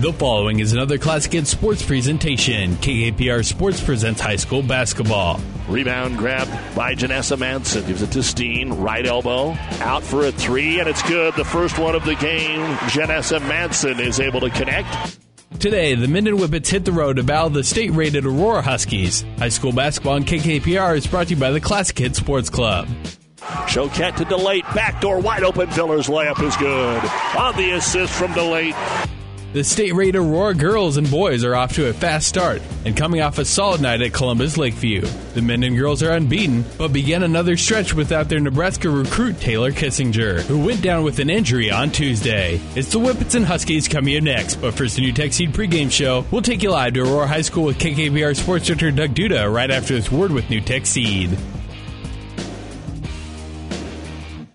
The following is another Classic Hits Sports presentation. KKPR Sports presents high school basketball. Rebound grab by Janessa Manson. Gives it to Steen. Right elbow. Out for a three, and it's good. The first one of the game. Janessa Manson is able to connect. Today, the Minden Whippets hit the road to battle the state rated Aurora Huskies. High school basketball on KKPR is brought to you by the Classic Hits Sports Club. Choquette to Delate. Backdoor wide open. Villar's layup is good. On the assist from Delate. The state rated Aurora girls and boys are off to a fast start and coming off a solid night at Columbus Lakeview. The men and girls are unbeaten, but began another stretch without their Nebraska recruit Taylor Kissinger, who went down with an injury on Tuesday. It's the Whippets and Huskies coming up next, but first the NuTech Seed pregame show. We'll take you live to Aurora High School with KKPR Sports Director Doug Duda right after this word with NuTech Seed.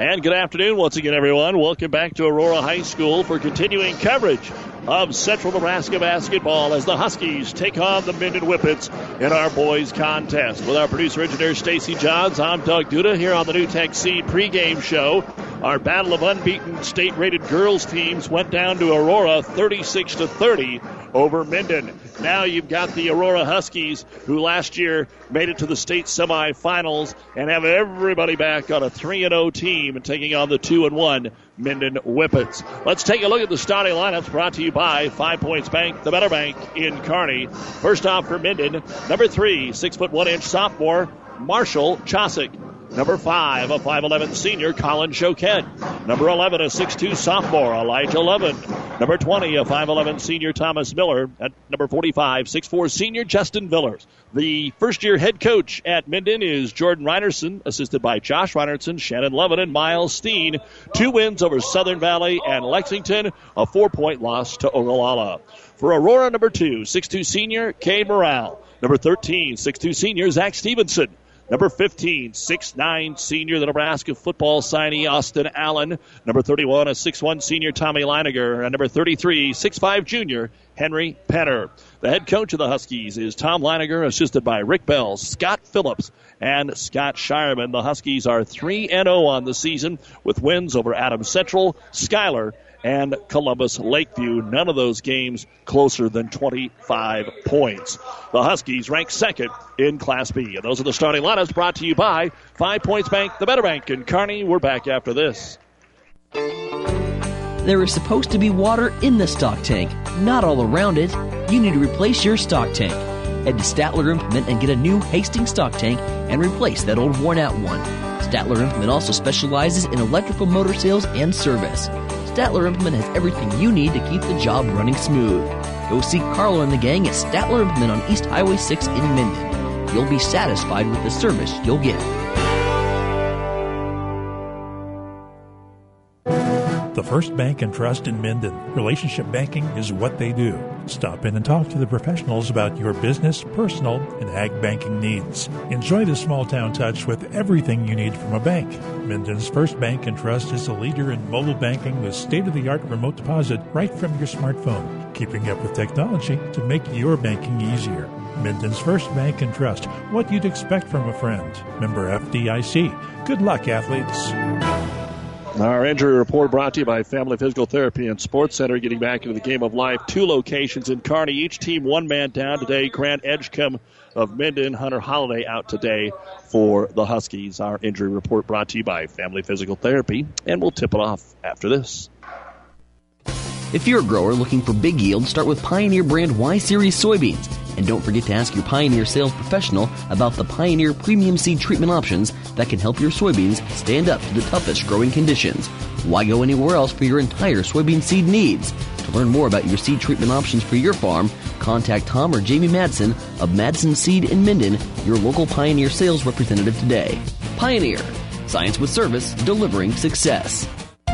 And good afternoon once again, everyone. Welcome back to Aurora High School for continuing coverage of Central Nebraska basketball as the Huskies take on the Minden Whippets in our boys contest. With our producer engineer Stacy Johns, I'm Doug Duda here on the NuTech Seed pregame show. Our battle of unbeaten state-rated girls teams went down to Aurora 36 to 30 over Minden. Now you've got the Aurora Huskies, who last year made it to the state semifinals and have everybody back on a 3 0 team and taking on the 2 and 1 Minden Whippets. Let's take a look at the starting lineups brought to you by Five Points Bank, the Better Bank in Kearney. First off for Minden, number three, six foot one inch sophomore, Marshall Chosick. Number five, a 5'11 senior, Colin Choquette. Number 11, a 6'2 sophomore, Elijah Levin. Number 20, a 5'11 senior, Thomas Miller. At number 45, 6'4 senior, Justin Villers. The first year head coach at Minden is Jordan Reinerson, assisted by Josh Reinerson, Shannon Levin, and Miles Steen. Two wins over Southern Valley and Lexington, a four point loss to Ogallala. For Aurora, number two, 6'2 senior, Cade Morale. Number 13, 6'2 senior, Zach Stevenson. Number 15, 6'9 senior, the Nebraska football signee, Austin Allen. Number 31, a 6'1 senior, Tommy Leiniger. And number 33, 6'5 junior, Henry Penner. The head coach of the Huskies is Tom Leiniger, assisted by Rick Bell, Scott Phillips, and Scott Shireman. The Huskies are 3 0 on the season with wins over Adams Central, Schuyler, and Columbus Lakeview. None of those games closer than 25 points. The Huskies rank second in Class B. And those are the starting lineups brought to you by Five Points Bank, the Better Bank and Kearney. We're back after this. There is supposed to be water in the stock tank, not all around it. You need to replace your stock tank. Head to Statler Implement and get a new Hastings stock tank and replace that old worn out one. Statler Implement also specializes in electrical motor sales and service. Statler Implement has everything you need to keep the job running smooth. Go see Carlo and the gang at Statler Implement on East Highway 6 in Minden. You'll be satisfied with the service you'll get. The First Bank and Trust in Minden. Relationship banking is what they do. Stop in and talk to the professionals about your business, personal, and ag banking needs. Enjoy the small town touch with everything you need from a bank. Minden's First Bank and Trust is a leader in mobile banking with state of the art remote deposit right from your smartphone, keeping up with technology to make your banking easier. Minden's First Bank and Trust, what you'd expect from a friend. Member FDIC. Good luck, athletes. Our injury report brought to you by Family Physical Therapy and Sports Center. Getting back into the game of life, two locations in Kearney. Each team one man down today. Grant Edgecombe of Minden, Hunter Holiday out today for the Huskies. Our injury report brought to you by Family Physical Therapy, and we'll tip it off after this. If you're a grower looking for big yield, start with Pioneer brand Y Series soybeans. And don't forget to ask your Pioneer sales professional about the Pioneer premium seed treatment options that can help your soybeans stand up to the toughest growing conditions. Why go anywhere else for your entire soybean seed needs? To learn more about your seed treatment options for your farm, contact Tom or Jamie Madsen of Madsen Seed in Minden, your local Pioneer sales representative today. Pioneer, science with service, delivering success.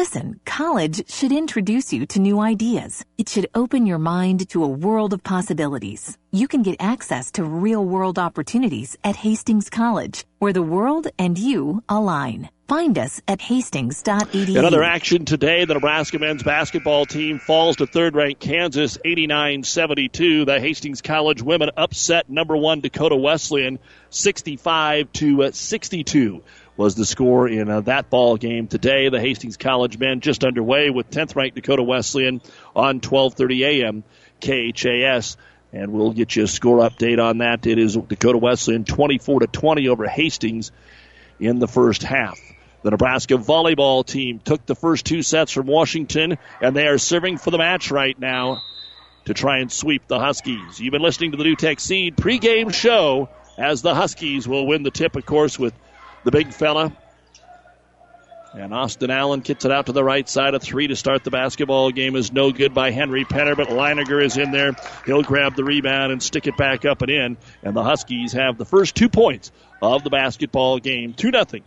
Listen, college should introduce you to new ideas. It should open your mind to a world of possibilities. You can get access to real world opportunities at Hastings College, where the world and you align. Find us at hastings.edu. Another action today. The Nebraska men's basketball team falls to third ranked Kansas 89 72. The Hastings College women upset number one Dakota Wesleyan 65 to 62 was the score in uh, that ball game today. The Hastings College men just underway with 10th ranked Dakota Wesleyan on 12:30 a.m. KHAS. And we'll get you a score update on that. It is Dakota Wesleyan 24 to 20 over Hastings in the first half. The Nebraska volleyball team took the first two sets from Washington, and they are serving for the match right now to try and sweep the Huskies. You've been listening to the NuTech Seed pregame show as the Huskies will win the tip, of course, with the big fella. And Austin Allen gets it out to the right side. A three to start the basketball game is no good by Henry Penner, but Leiniger is in there. He'll grab the rebound and stick it back up and in. And the Huskies have the first two points of the basketball game. 2 nothing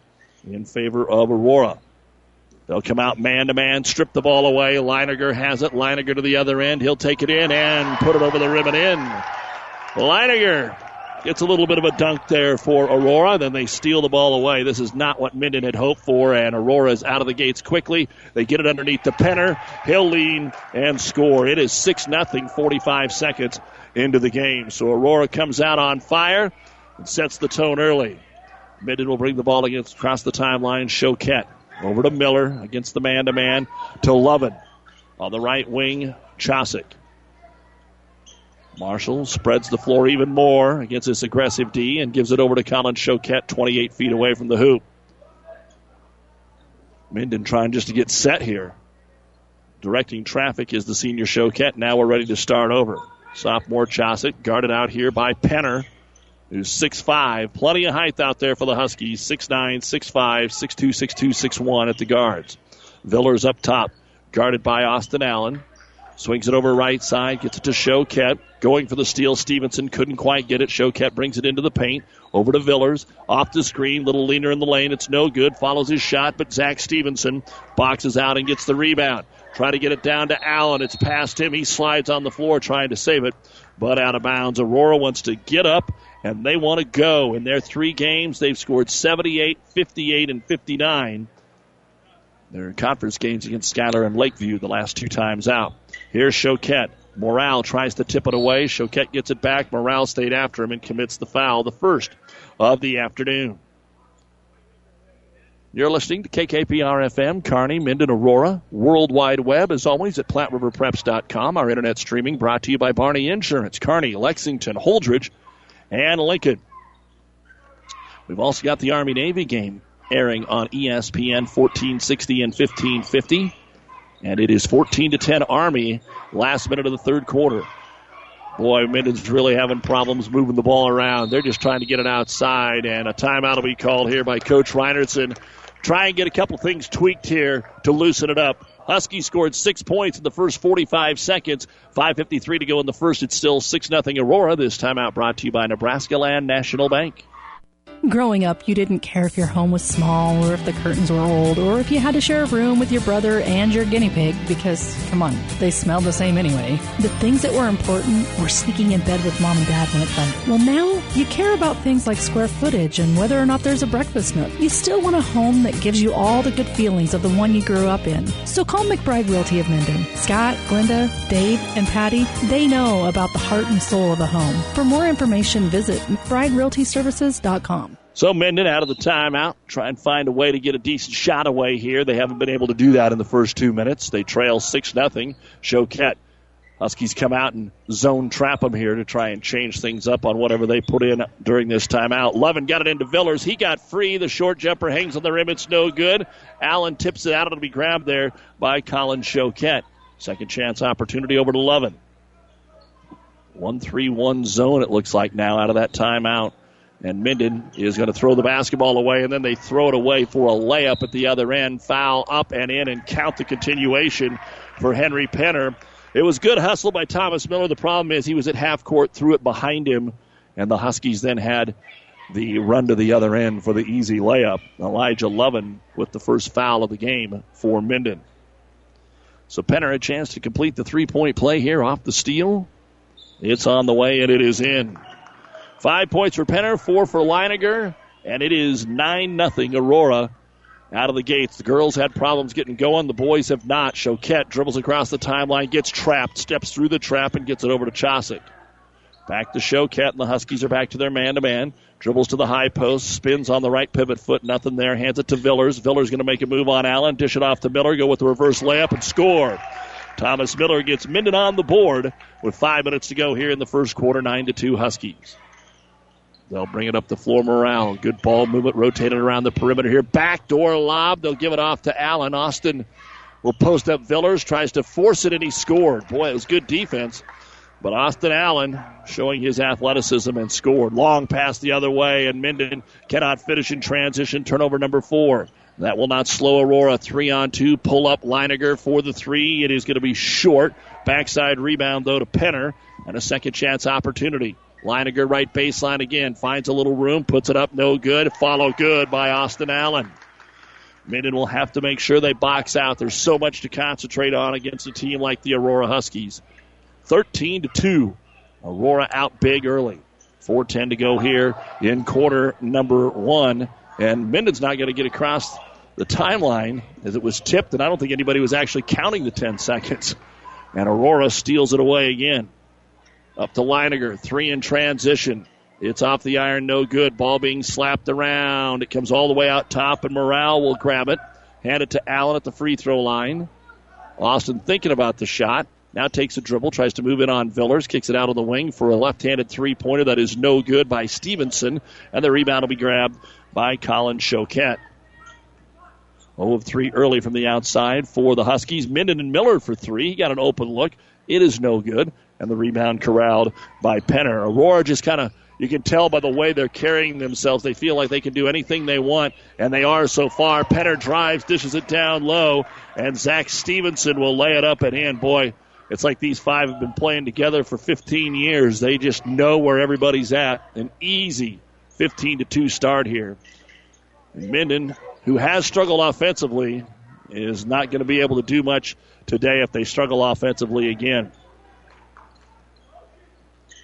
in favor of Aurora. They'll come out man to man, strip the ball away. Leiniger has it. Leiniger to the other end. He'll take it in and put it over the rim and in. Leiniger gets a little bit of a dunk there for Aurora. Then they steal the ball away. This is not what Minden had hoped for, and Aurora is out of the gates quickly. They get it underneath the Penner. He'll lean and score. It is 6 0, 45 seconds into the game. So Aurora comes out on fire and sets the tone early. Minden will bring the ball against across the timeline. Choquette over to Miller against the man to man to Lovin. On the right wing, Chosick. Marshall spreads the floor even more against this aggressive D and gives it over to Colin Choquette, 28 feet away from the hoop. Minden trying just to get set here. Directing traffic is the senior Choquette. Now we're ready to start over. Sophomore Chosick guarded out here by Penner who's 6'5. Plenty of height out there for the Huskies. 6'9, 6'5, 6'2, 6'2, 6'1 at the guards. Villers up top, guarded by Austin Allen. Swings it over right side, gets it to Choquette. Going for the steal. Stevenson couldn't quite get it. Choquette brings it into the paint. Over to Villers. Off the screen. Little leaner in the lane. It's no good. Follows his shot, but Zach Stevenson boxes out and gets the rebound. Try to get it down to Allen. It's past him. He slides on the floor trying to save it, but out of bounds. Aurora wants to get up and they want to go. In their three games, they've scored 78, 58, and 59. Their conference games against Schuyler and Lakeview the last two times out. Here's Choquette. Morale tries to tip it away. Choquette gets it back. Morale stayed after him and commits the foul, the first of the afternoon. You're listening to KKPR FM, Kearney, Minden, Aurora, World Wide Web, as always, at PlatteRiverPreps.com. Our internet streaming brought to you by Barney Insurance, Kearney, Lexington, Holdrege, and Lincoln. We've also got the Army Navy game airing on ESPN 1460 and 1550. And it is 14 to 10 Army, last minute of the third quarter. Boy, Minden's really having problems moving the ball around. They're just trying to get it outside, and a timeout will be called here by Coach Reinertsen. Try and get a couple things tweaked here to loosen it up. Husky scored six points in the first 45 seconds. 5.53 to go in the first. It's still 6 0 Aurora. This timeout brought to you by Nebraska Land National Bank. Growing up, you didn't care if your home was small or if the curtains were old or if you had to share a room with your brother and your guinea pig because, come on, they smelled the same anyway. The things that were important were sneaking in bed with mom and dad when it fun. Well, now you care about things like square footage and whether or not there's a breakfast nook. You still want a home that gives you all the good feelings of the one you grew up in. So call McBride Realty of Minden. Scott, Glenda, Dave, and Patty, they know about the heart and soul of a home. For more information, visit McBrideRealtyServices.com. So Minden out of the timeout, try and find a way to get a decent shot away here. They haven't been able to do that in the first two minutes. They trail six nothing. Choquette Huskies come out and zone trap them here to try and change things up on whatever they put in during this timeout. Levin got it into Villers. He got free. The short jumper hangs on the rim. It's no good. Allen tips it out. It'll be grabbed there by Colin Choquette. Second chance opportunity over to Levin. 1 3 1 zone, it looks like now, out of that timeout. And Minden is going to throw the basketball away, and then they throw it away for a layup at the other end. Foul up and in, and count the continuation for Henry Penner. It was good hustle by Thomas Miller. The problem is he was at half court, threw it behind him, and the Huskies then had the run to the other end for the easy layup. Elijah Levin with the first foul of the game for Minden. So Penner a chance to complete the three point play here off the steal. It's on the way and it is in. Five points for Penner, four for Leiniger, and it is 9 nothing Aurora out of the gates. The girls had problems getting going. The boys have not. Choquette dribbles across the timeline, gets trapped, steps through the trap, and gets it over to Chosick. Back to Choquette, and the Huskies are back to their man to man. Dribbles to the high post, spins on the right pivot foot, nothing there. Hands it to Villers. Villers going to make a move on Allen, dish it off to Miller, go with the reverse layup, and score. Thomas Miller gets Minden on the board with five minutes to go here in the first quarter, nine to two Huskies. They'll bring it up the floor. Morale. Good ball movement, rotated around the perimeter here. Backdoor lob. They'll give it off to Allen. Austin will post up Villers, tries to force it, and he scored. Boy, it was good defense. But Austin Allen showing his athleticism and scored. Long pass the other way, and Minden cannot finish in transition. Turnover number four. That will not slow Aurora. Three on two. Pull up Leiniger for the three. It is going to be short. Backside rebound, though, to Penner, and a second chance opportunity. Leiniger right baseline again. Finds a little room, puts it up, no good. Follow good by Austin Allen. Minden will have to make sure they box out. There's so much to concentrate on against a team like the Aurora Huskies. 13 to 2. Aurora out big early. 4.10 to go here in quarter number one. And Minden's not going to get across the timeline as it was tipped, and I don't think anybody was actually counting the 10 seconds. And Aurora steals it away again. Up to Leiniger. Three in transition. It's off the iron, no good. Ball being slapped around. It comes all the way out top, and Morale will grab it. Hand it to Allen at the free throw line. Austin thinking about the shot. Now takes a dribble, tries to move in on Villers, kicks it out of the wing for a left handed three pointer that is no good by Stevenson, and the rebound will be grabbed by Colin Choquette. 0 of 3 early from the outside for the Huskies. Minden and Miller for three. He got an open look. It is no good. And the rebound corralled by Penner. Aurora just kind of, you can tell by the way they're carrying themselves. They feel like they can do anything they want, and they are so far. Penner drives, dishes it down low, and Zach Stevenson will lay it up and in. Boy, it's like these five have been playing together for 15 years. They just know where everybody's at. An easy 15 to 2 start here. Minden, who has struggled offensively, is not going to be able to do much today if they struggle offensively again.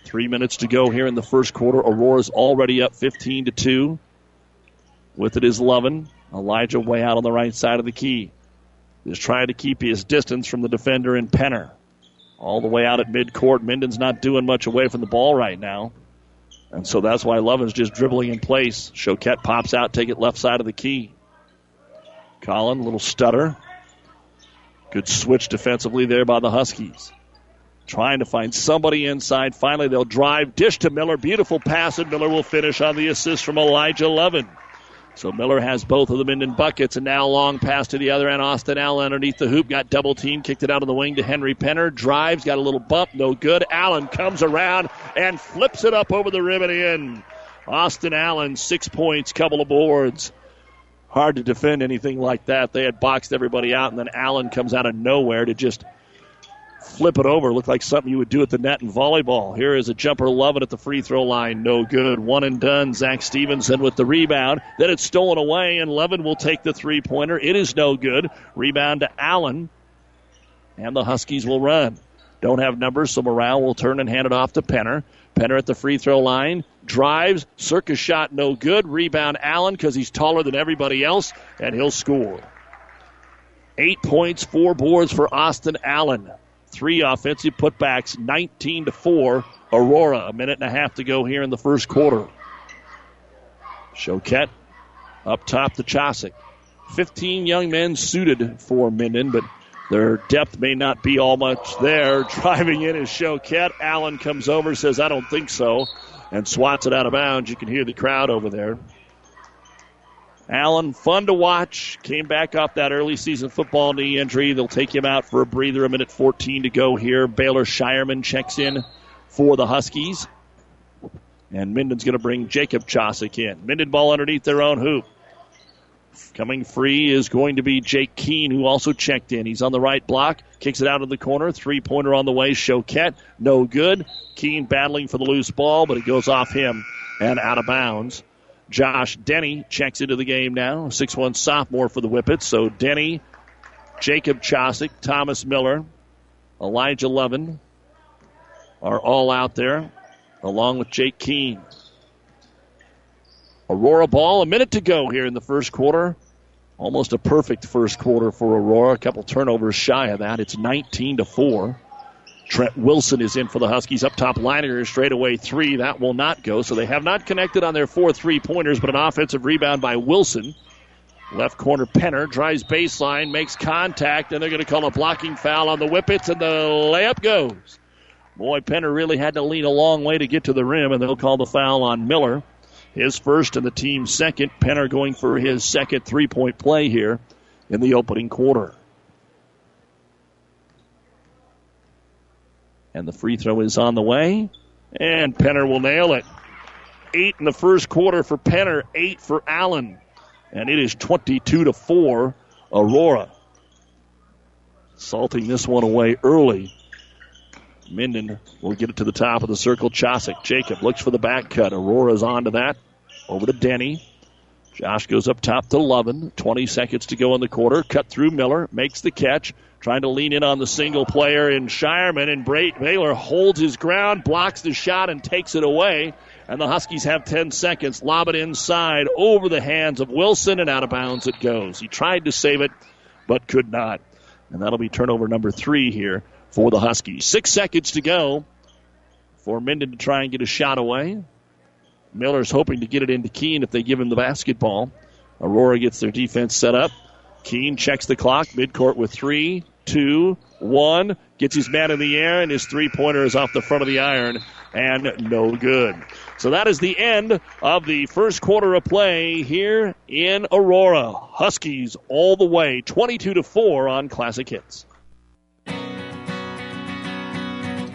Three minutes to go here in the first quarter. Aurora's already up 15 to 2. With it is Lovin. Elijah way out on the right side of the key. Is trying to keep his distance from the defender in Penner. All the way out at midcourt. Minden's not doing much away from the ball right now. And so that's why Levin's just dribbling in place. Choquette pops out, take it left side of the key. Colin, little stutter. Good switch defensively there by the Huskies. Trying to find somebody inside. Finally, they'll drive. Dish to Miller. Beautiful pass, and Miller will finish on the assist from Elijah Levin. So Miller has both of them in, in buckets, and now long pass to the other end. Austin Allen underneath the hoop, got double team, kicked it out of the wing to Henry Penner. Drives, got a little bump, no good. Allen comes around and flips it up over the rim and in. Austin Allen, six points, couple of boards. Hard to defend anything like that. They had boxed everybody out, and then Allen comes out of nowhere to just flip it over. Looked like something you would do at the net in volleyball. Here is a jumper, Levin at the free throw line. No good. One and done. Zach Stevenson with the rebound. Then it's stolen away, and Levin will take the three pointer. It is no good. Rebound to Allen. And the Huskies will run. Don't have numbers, so Morale will turn and hand it off to Penner. Penner at the free throw line. Drives. Circus shot no good. Rebound Allen because he's taller than everybody else, and he'll score. Eight points, four boards for Austin Allen. Three offensive putbacks, 19 to 4. Aurora, a minute and a half to go here in the first quarter. Choquette up top to Chosick. 15 young men suited for Minden, but Their depth may not be all much there. Driving in is Choquette. Allen comes over, says, I don't think so, and swats it out of bounds. You can hear the crowd over there. Allen, fun to watch. Came back off that early season football knee injury. They'll take him out for a breather. A minute 14 to go here. Baylor Shireman checks in for the Huskies. And Minden's going to bring Jacob Chosick in. Minden ball underneath their own hoop. Coming free is going to be Jake Keene, who also checked in. He's on the right block, kicks it out of the corner. Three pointer on the way. Choquette, no good. Keene battling for the loose ball, but it goes off him and out of bounds. Josh Denny checks into the game now. six-one sophomore for the Whippets. So Denny, Jacob Chosick, Thomas Miller, Elijah Levin are all out there, along with Jake Keene. Aurora ball, a minute to go here in the first quarter. Almost a perfect first quarter for Aurora. A couple turnovers shy of that. It's 19 to 4. Trent Wilson is in for the Huskies. Up top, Leininger straight away three. That will not go. So they have not connected on their four three pointers, but an offensive rebound by Wilson. Left corner, Penner drives baseline, makes contact, and they're going to call a blocking foul on the Whippets, and the layup goes. Boy, Penner really had to lean a long way to get to the rim, and they'll call the foul on Miller. His first and the team's second. Penner going for his second three point play here in the opening quarter. And the free throw is on the way. And Penner will nail it. Eight in the first quarter for Penner, eight for Allen. And it is 22 to 4, Aurora. Salting this one away early. Minden will get it to the top of the circle. Chosick, Jacob looks for the back cut. Aurora's on to that. Over to Denny. Josh goes up top to Lovin. 20 seconds to go in the quarter. Cut through Miller. Makes the catch. Trying to lean in on the single player in Shireman. And Baylor holds his ground, blocks the shot, and takes it away. And the Huskies have 10 seconds. Lob it inside over the hands of Wilson, and out of bounds it goes. He tried to save it, but could not. And that'll be turnover number three here for the Huskies. Six seconds to go for Minden to try and get a shot away. Miller's hoping to get it into Keene if they give him the basketball. Aurora gets their defense set up. Keene checks the clock, midcourt with three, two, one. Gets his man in the air, and his three pointer is off the front of the iron, and no good. So that is the end of the first quarter of play here in Aurora. Huskies all the way, 22 to 4 on Classic Hits.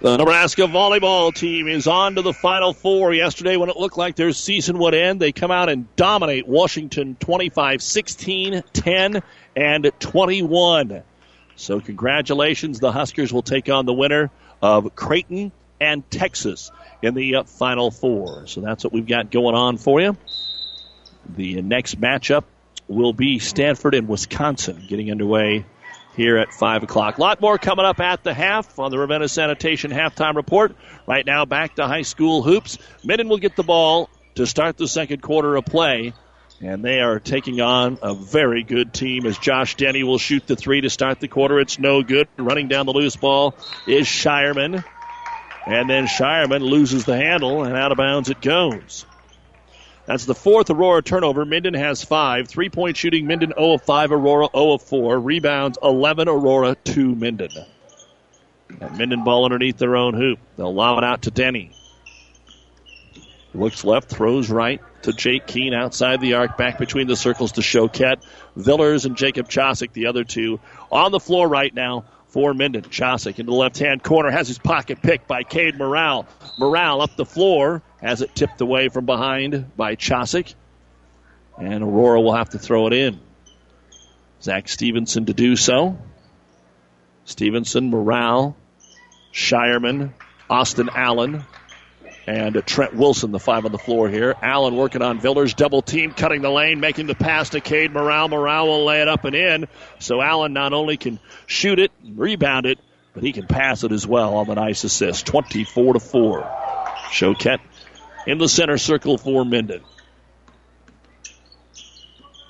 The Nebraska volleyball team is on to the Final Four. Yesterday, when it looked like their season would end, they come out and dominate Washington 25 16, 10, and 21. So, congratulations. The Huskers will take on the winner of Creighton and Texas in the uh, Final Four. So, that's what we've got going on for you. The next matchup will be Stanford and Wisconsin getting underway here at 5 o'clock. A lot more coming up at the half on the Ravenna Sanitation halftime report. Right now, back to high school hoops. Minden will get the ball to start the second quarter of play. And they are taking on a very good team as Josh Denny will shoot the three to start the quarter. It's no good. Running down the loose ball is Shireman. And then Shireman loses the handle and out of bounds it goes. That's the fourth Aurora turnover. Minden has five. Three point shooting, Minden 0 of 5, Aurora 0 of 4. Rebounds 11, Aurora 2, Minden. And Minden ball underneath their own hoop. They'll allow it out to Denny. Looks left, throws right to Jake Keene outside the arc, back between the circles to Choquette. Villers and Jacob Chosick, the other two, on the floor right now for Minden. Chosick into the left hand corner has his pocket picked by Cade Morale. Morale up the floor has it tipped away from behind by Chosick. And Aurora will have to throw it in. Zach Stevenson to do so. Stevenson, Morale, Shireman, Austin Allen, and Trent Wilson, the five on the floor here. Allen working on Villers, double team, cutting the lane, making the pass to Cade Morale. Morale will lay it up and in. So Allen not only can shoot it, rebound it, but he can pass it as well on the nice assist. 24 to 4. Choquette in the center circle for Minden.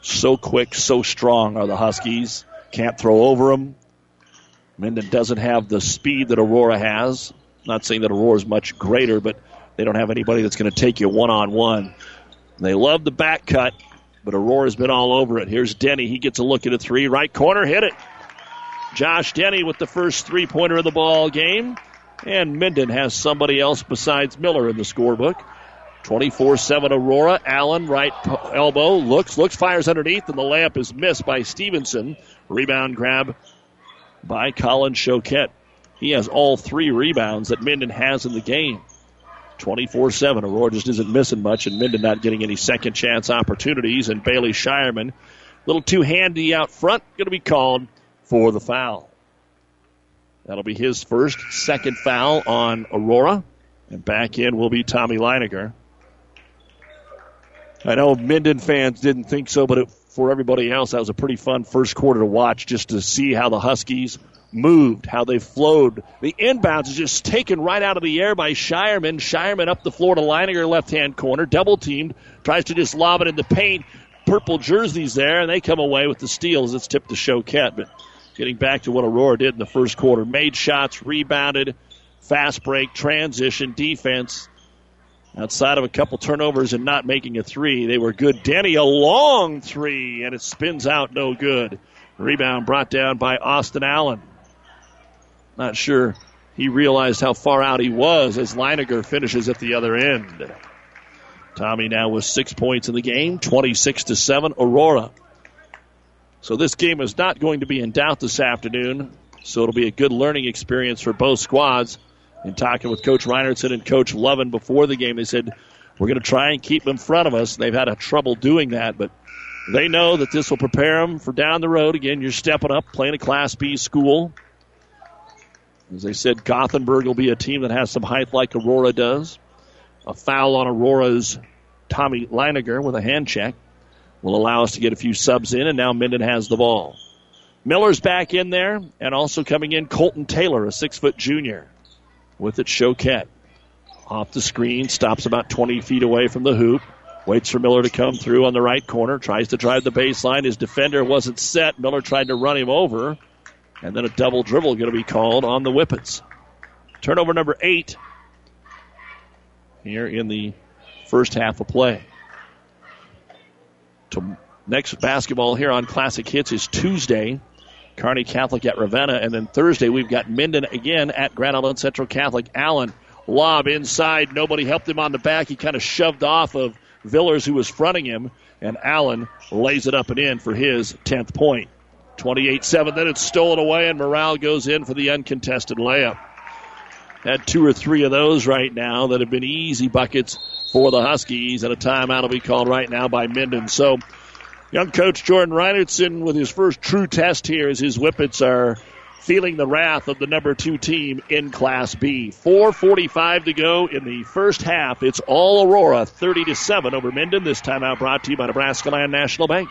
So quick, so strong are the Huskies. Can't throw over them. Minden doesn't have the speed that Aurora has. Not saying that Aurora is much greater, but they don't have anybody that's going to take you one on one. They love the back cut, but Aurora's been all over it. Here's Denny. He gets a look at a three. Right corner, hit it. Josh Denny with the first three pointer of the ball game. And Minden has somebody else besides Miller in the scorebook. 24 7 Aurora. Allen, right elbow, looks, looks, fires underneath, and the layup is missed by Stevenson. Rebound grab by Colin Choquette. He has all three rebounds that Minden has in the game. 24 7. Aurora just isn't missing much, and Minden not getting any second chance opportunities. And Bailey Shireman, a little too handy out front, going to be called for the foul. That'll be his first, second foul on Aurora. And back in will be Tommy Leininger. I know Minden fans didn't think so, but it, for everybody else, that was a pretty fun first quarter to watch just to see how the Huskies moved, how they flowed. The inbounds is just taken right out of the air by Shireman. Shireman up the floor to Leininger, left hand corner, double teamed, tries to just lob it in the paint. Purple jerseys there, and they come away with the steals. It's tipped to Choquette, but getting back to what Aurora did in the first quarter, made shots, rebounded, fast break, transition, defense. Outside of a couple turnovers and not making a three, they were good. Denny, a long three, and it spins out no good. Rebound brought down by Austin Allen. Not sure he realized how far out he was as Leininger finishes at the other end. Tommy now with six points in the game, 26 to 7, Aurora. So this game is not going to be in doubt this afternoon. So it'll be a good learning experience for both squads. And talking with Coach Reinertson and Coach Lovin before the game, they said, We're going to try and keep them in front of us. They've had a trouble doing that, but they know that this will prepare them for down the road. Again, you're stepping up, playing a Class B school. As they said, Gothenburg will be a team that has some height like Aurora does. A foul on Aurora's Tommy Leininger with a hand check will allow us to get a few subs in, and now Minden has the ball. Miller's back in there, and also coming in Colton Taylor, a six foot junior with it Choquette. Off the screen, stops about 20 feet away from the hoop. Waits for Miller to come through on the right corner. Tries to drive the baseline. His defender wasn't set. Miller tried to run him over. And then a double dribble going to be called on the Whippets. Turnover number eight here in the first half of play. To next basketball here on Classic Hits is Tuesday. Kearney Catholic at Ravenna. And then Thursday, we've got Minden again at Grand Island Central Catholic. Allen, lob inside. Nobody helped him on the back. He kind of shoved off of Villers, who was fronting him. And Allen lays it up and in for his 10th point. 28 7. Then it's stolen away, and Morale goes in for the uncontested layup. Had two or three of those right now that have been easy buckets for the Huskies, and a timeout will be called right now by Minden. So, Young coach Jordan Reinertson with his first true test here as his Whippets are feeling the wrath of the number two team in Class B. 4.45 to go in the first half. It's all Aurora, 30 to 7 over Minden. This timeout brought to you by Nebraska Land National Bank.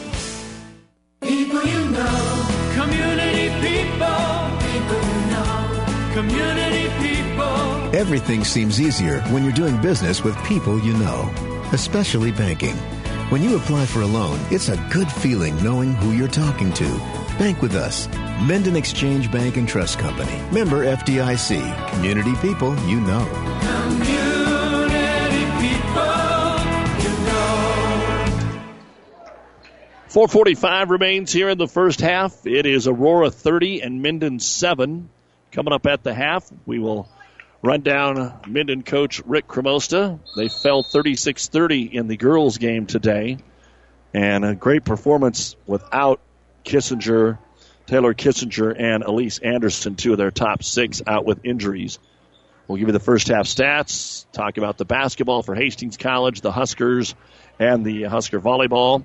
Community people. Everything seems easier when you're doing business with people you know, especially banking. When you apply for a loan, it's a good feeling knowing who you're talking to. Bank with us. Minden Exchange Bank and Trust Company. Member FDIC. Community people you know. Community people, you know. 445 remains here in the first half. It is Aurora 30 and Minden 7. Coming up at the half, we will run down Minden coach Rick Cremosta. They fell 36 30 in the girls' game today. And a great performance without Kissinger, Taylor Kissinger, and Elise Anderson, two of their top six, out with injuries. We'll give you the first half stats, talk about the basketball for Hastings College, the Huskers, and the Husker volleyball.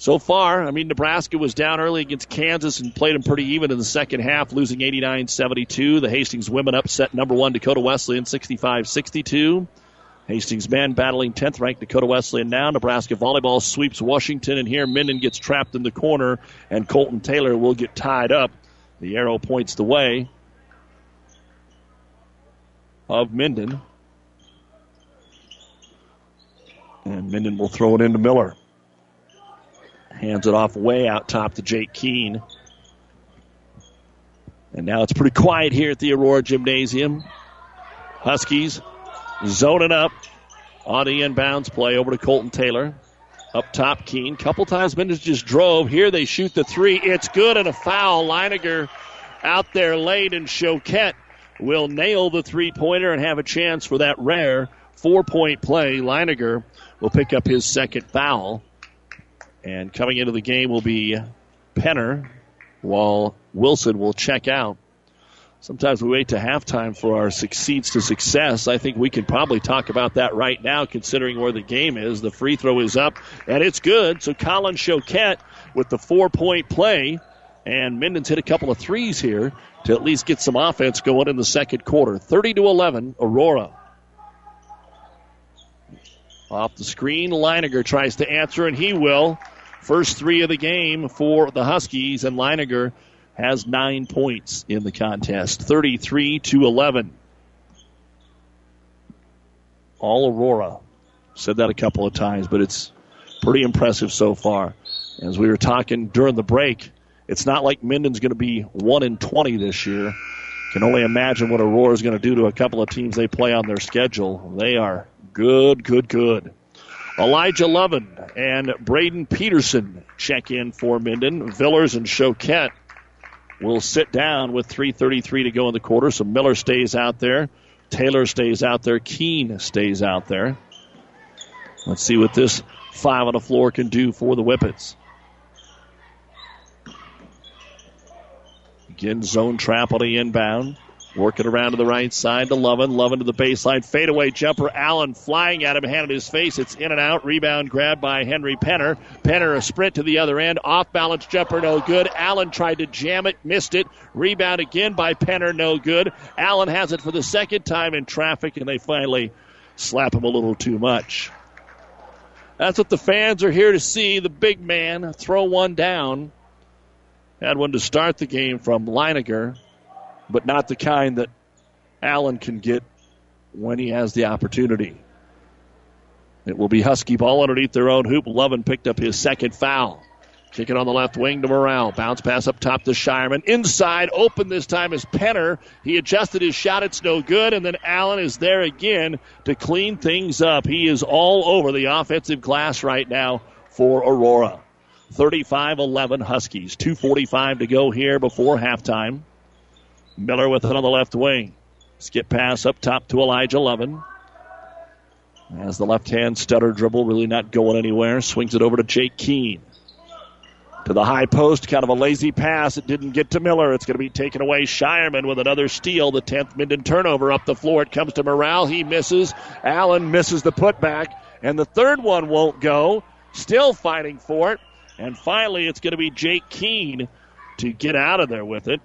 So far, I mean, Nebraska was down early against Kansas and played them pretty even in the second half, losing 89 72. The Hastings women upset number one Dakota Wesleyan 65 62. Hastings men battling 10th ranked Dakota Wesleyan now. Nebraska volleyball sweeps Washington, and here Minden gets trapped in the corner, and Colton Taylor will get tied up. The arrow points the way of Minden. And Minden will throw it into Miller. Hands it off way out top to Jake Keene. And now it's pretty quiet here at the Aurora Gymnasium. Huskies zoning up on the inbounds play over to Colton Taylor. Up top, Keene. Couple times Minden just drove. Here they shoot the three. It's good and a foul. Leiniger out there late, and Choquette will nail the three pointer and have a chance for that rare four point play. Leiniger will pick up his second foul. And coming into the game will be Penner, while Wilson will check out. Sometimes we wait to halftime for our succeeds to success. I think we can probably talk about that right now, considering where the game is. The free throw is up, and it's good. So Colin Choquette with the four point play, and Minden's hit a couple of threes here to at least get some offense going in the second quarter. 30 to 11, Aurora. Off the screen, Leiniger tries to answer, and he will. First three of the game for the Huskies, and Leiniger has nine points in the contest, 33 to 11. All Aurora. Said that a couple of times, but it's pretty impressive so far. As we were talking during the break, it's not like Minden's going to be 1 in 20 this year. Can only imagine what Aurora is going to do to a couple of teams they play on their schedule. They are good, good, good. Elijah Lovin and Braden Peterson check in for Minden. Villers and Choquette will sit down with 3.33 to go in the quarter. So Miller stays out there. Taylor stays out there. Keene stays out there. Let's see what this five on the floor can do for the Whippets. Again, zone trap on the inbound. Working around to the right side to Lovin. Lovin to the baseline. Fadeaway jumper. Allen flying at him, hand in his face. It's in and out. Rebound grab by Henry Penner. Penner a sprint to the other end. Off balance jumper, no good. Allen tried to jam it, missed it. Rebound again by Penner, no good. Allen has it for the second time in traffic, and they finally slap him a little too much. That's what the fans are here to see. The big man throw one down. Had one to start the game from Leiniger but not the kind that Allen can get when he has the opportunity. It will be Husky ball underneath their own hoop. Lovin picked up his second foul. Kick it on the left wing to Morale. Bounce pass up top to Shireman. Inside, open this time is Penner. He adjusted his shot. It's no good. And then Allen is there again to clean things up. He is all over the offensive glass right now for Aurora. 35 11 Huskies. 2.45 to go here before halftime. Miller with it on the left wing. Skip pass up top to Elijah Lovin. As the left hand stutter dribble, really not going anywhere. Swings it over to Jake Keene. To the high post, kind of a lazy pass. It didn't get to Miller. It's going to be taken away. Shireman with another steal. The 10th Minden turnover up the floor. It comes to Morale. He misses. Allen misses the putback. And the third one won't go. Still fighting for it. And finally, it's going to be Jake Keene to get out of there with it.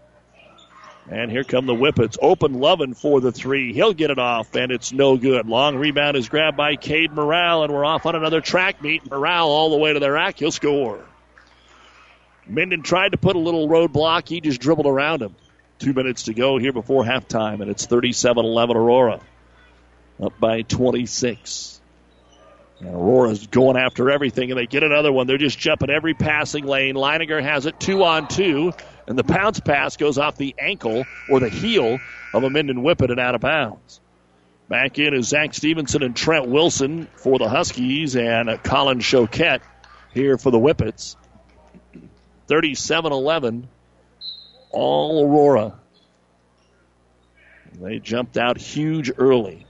And here come the Whippets. Open Lovin for the three. He'll get it off, and it's no good. Long rebound is grabbed by Cade Morale, and we're off on another track meet. Morale all the way to the rack. He'll score. Minden tried to put a little roadblock. He just dribbled around him. Two minutes to go here before halftime, and it's 37 11 Aurora. Up by 26. And Aurora's going after everything, and they get another one. They're just jumping every passing lane. Leininger has it two on two and the bounce pass goes off the ankle or the heel of a Minden Whippet and out of bounds. Back in is Zach Stevenson and Trent Wilson for the Huskies and Colin Choquette here for the Whippets. 37 11, all Aurora. They jumped out huge early,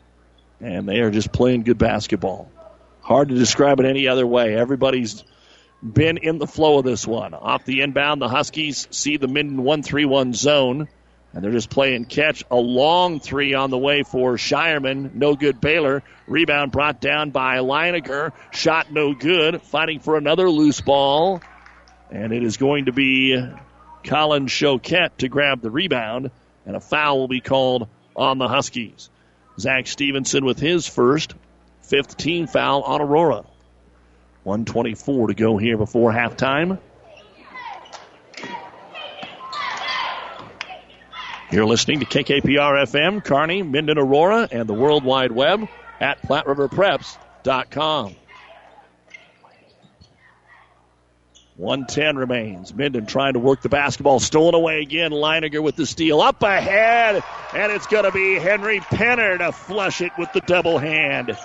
and they are just playing good basketball. Hard to describe it any other way. Everybody's been in the flow of this one. Off the inbound, the Huskies see the Minden 1 3 1 zone. And they're just playing catch. A long three on the way for Shireman. No good Baylor. Rebound brought down by Leineger. Shot no good. Fighting for another loose ball. And it is going to be Colin Choquette to grab the rebound. And a foul will be called on the Huskies. Zach Stevenson with his first, fifth team foul on Aurora. 124 to go here before halftime. You're listening to KKPR FM, Kearney, Minden, Aurora, and the World Wide Web at PlatteRiverPreps.com. 110 remains. Minden trying to work the basketball. Stolen away again. Leininger with the steal. Up ahead. And it's going to be Henry Penner to flush it with the double hand.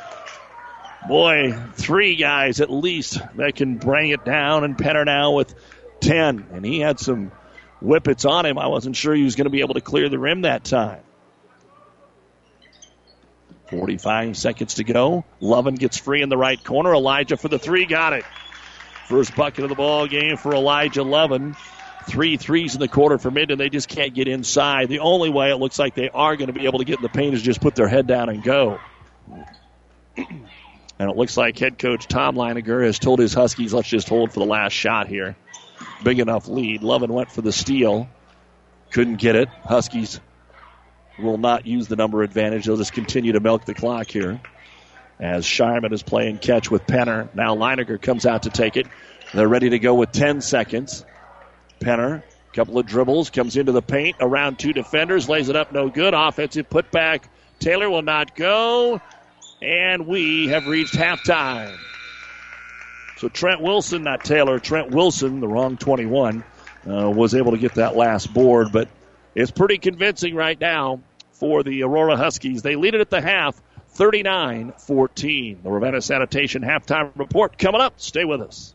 Boy, three guys at least that can bring it down. And Penner now with 10. And he had some whippets on him. I wasn't sure he was going to be able to clear the rim that time. 45 seconds to go. Lovin gets free in the right corner. Elijah for the three. Got it. First bucket of the ball game for Elijah Lovin. Three threes in the quarter for Minden. They just can't get inside. The only way it looks like they are going to be able to get in the paint is just put their head down and go. And it looks like head coach Tom Leininger has told his Huskies, let's just hold for the last shot here. Big enough lead. Lovin went for the steal. Couldn't get it. Huskies will not use the number advantage. They'll just continue to milk the clock here as Shireman is playing catch with Penner. Now Leininger comes out to take it. They're ready to go with 10 seconds. Penner, couple of dribbles, comes into the paint around two defenders, lays it up, no good. Offensive putback. Taylor will not go. And we have reached halftime. So Trent Wilson, not Taylor, Trent Wilson, the wrong 21, uh, was able to get that last board, but it's pretty convincing right now for the Aurora Huskies. They lead it at the half, 39 14. The Ravenna Sanitation halftime report coming up. Stay with us.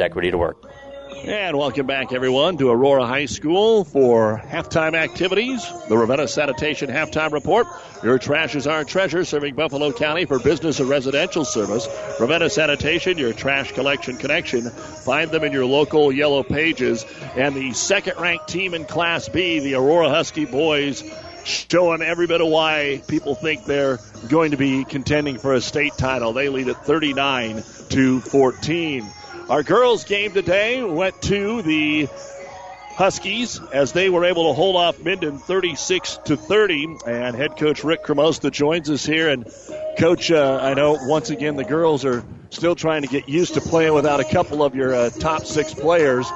equity to work. And welcome back, everyone, to Aurora High School for halftime activities. The Ravenna Sanitation halftime report. Your trash is our treasure, serving Buffalo County for business and residential service. Ravenna Sanitation, your trash collection connection. Find them in your local yellow pages. And the second ranked team in Class B, the Aurora Husky boys, showing every bit of why people think they're going to be contending for a state title. They lead at 39 to 14. Our girls' game today went to the Huskies as they were able to hold off Minden 36 to 30. And head coach Rick Cremosta joins us here. And coach, uh, I know once again the girls are still trying to get used to playing without a couple of your uh, top six players.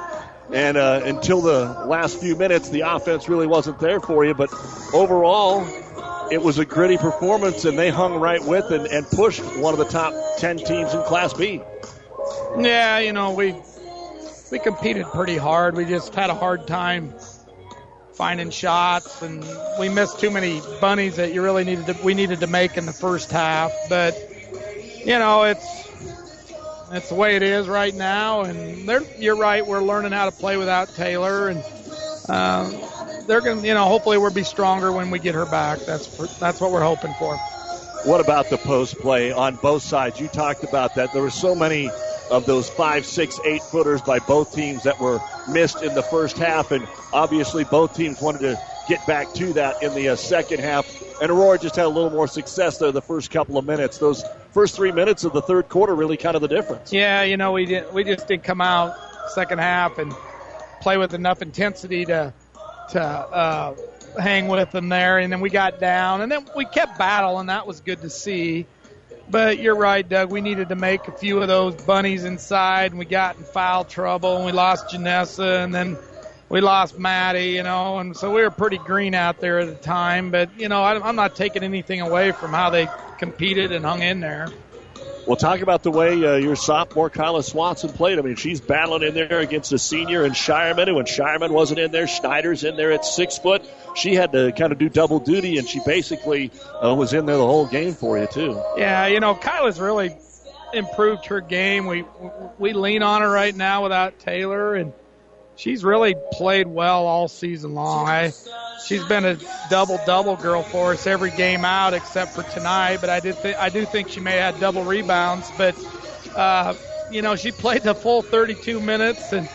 And uh, until the last few minutes, the offense really wasn't there for you. But overall, it was a gritty performance, and they hung right with and, and pushed one of the top 10 teams in Class B. Yeah, you know, we we competed pretty hard. We just had a hard time finding shots, and we missed too many bunnies that you really needed to we needed to make in the first half. But you know, it's it's the way it is right now, and you're right. We're learning how to play without Taylor, and uh, they're going to, you know, hopefully we'll be stronger when we get her back. That's for, that's what we're hoping for. What about the post play on both sides? You talked about that. There were so many of those five, six, eight footers by both teams that were missed in the first half, and obviously both teams wanted to get back to that in the uh, second half. And Aurora just had a little more success there the first couple of minutes. Those first three minutes of the third quarter really kind of the difference. Yeah, you know, we did we just didn't come out second half and play with enough intensity to to uh, hang with them there, and then we got down, and then we kept battling. That was good to see. But you're right, Doug. We needed to make a few of those bunnies inside, and we got in foul trouble, and we lost Janessa, and then we lost Maddie, you know, and so we were pretty green out there at the time. But you know, I'm not taking anything away from how they competed and hung in there. Well, talk about the way uh, your sophomore Kyla Swanson played. I mean, she's battling in there against a senior in Shireman, and when Shireman wasn't in there, Schneider's in there at six foot. She had to kind of do double duty, and she basically uh, was in there the whole game for you too. Yeah, you know, Kyla's really improved her game. We we lean on her right now without Taylor, and she's really played well all season long. I she's been a double double girl for us every game out except for tonight. But I did th- I do think she may have had double rebounds. But uh, you know she played the full 32 minutes and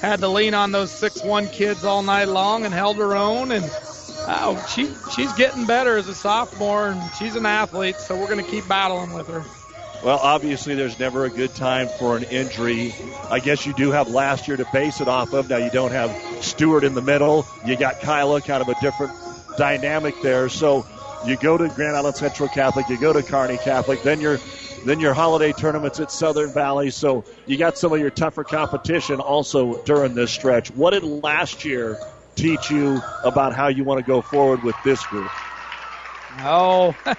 had to lean on those six one kids all night long and held her own and. Oh, she she's getting better as a sophomore, and she's an athlete, so we're going to keep battling with her. Well, obviously, there's never a good time for an injury. I guess you do have last year to base it off of. Now, you don't have Stewart in the middle. You got Kyla, kind of a different dynamic there. So you go to Grand Island Central Catholic, you go to Kearney Catholic, then your then your holiday tournaments at Southern Valley. So you got some of your tougher competition also during this stretch. What did last year teach you about how you want to go forward with this group? Oh,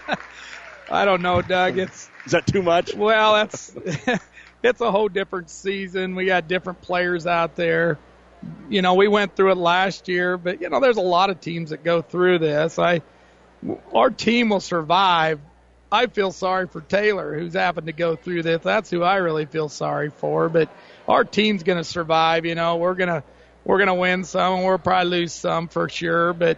I don't know, Doug. It's is that too much? Well, that's it's a whole different season. We got different players out there. You know, we went through it last year, but you know, there's a lot of teams that go through this. I our team will survive. I feel sorry for Taylor, who's happened to go through this. That's who I really feel sorry for. But our team's going to survive. You know, we're gonna we're gonna win some, and we'll probably lose some for sure. But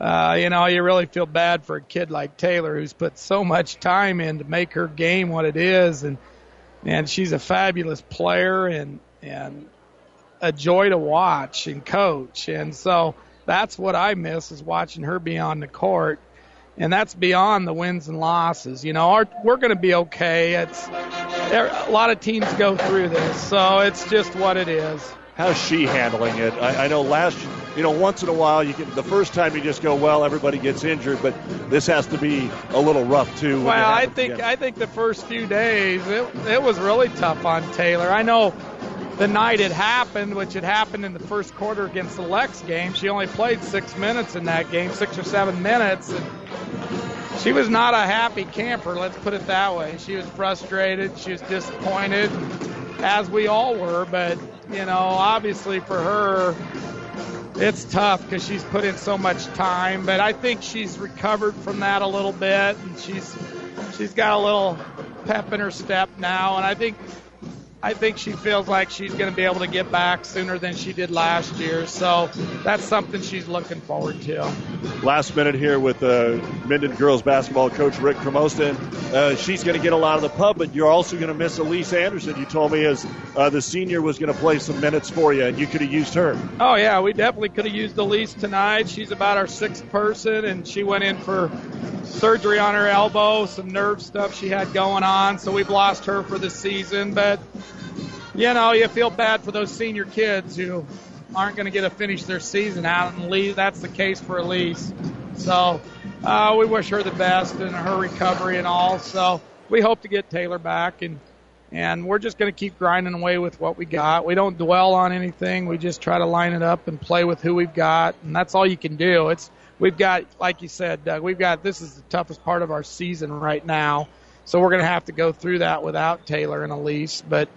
uh, you know, you really feel bad for a kid like Taylor who's put so much time in to make her game what it is, and and she's a fabulous player and and a joy to watch and coach, and so that's what I miss is watching her be on the court, and that's beyond the wins and losses. You know, our, we're going to be okay. It's there, a lot of teams go through this, so it's just what it is. How's she handling it? I, I know last, you know, once in a while, you can. The first time you just go, well, everybody gets injured, but this has to be a little rough too. Well, I think again. I think the first few days it it was really tough on Taylor. I know the night it happened, which had happened in the first quarter against the Lex game, she only played six minutes in that game, six or seven minutes. And she was not a happy camper, let's put it that way. She was frustrated, she was disappointed, as we all were, but you know, obviously for her, it's tough because she's put in so much time. But I think she's recovered from that a little bit, and she's she's got a little pep in her step now. And I think I think she feels like she's going to be able to get back sooner than she did last year. So that's something she's looking forward to. Last minute here with uh, Minden girls basketball coach Rick Cremosta. Uh, she's going to get a lot of the pub, but you're also going to miss Elise Anderson. You told me as uh, the senior was going to play some minutes for you, and you could have used her. Oh yeah, we definitely could have used Elise tonight. She's about our sixth person, and she went in for surgery on her elbow, some nerve stuff she had going on. So we've lost her for the season, but you know, you feel bad for those senior kids who aren't going to get to finish their season out, and Lee, that's the case for Elise. So uh, we wish her the best in her recovery and all. So we hope to get Taylor back, and and we're just going to keep grinding away with what we got. We don't dwell on anything. We just try to line it up and play with who we've got, and that's all you can do. It's we've got, like you said, Doug, we've got this is the toughest part of our season right now, so we're going to have to go through that without Taylor and Elise. But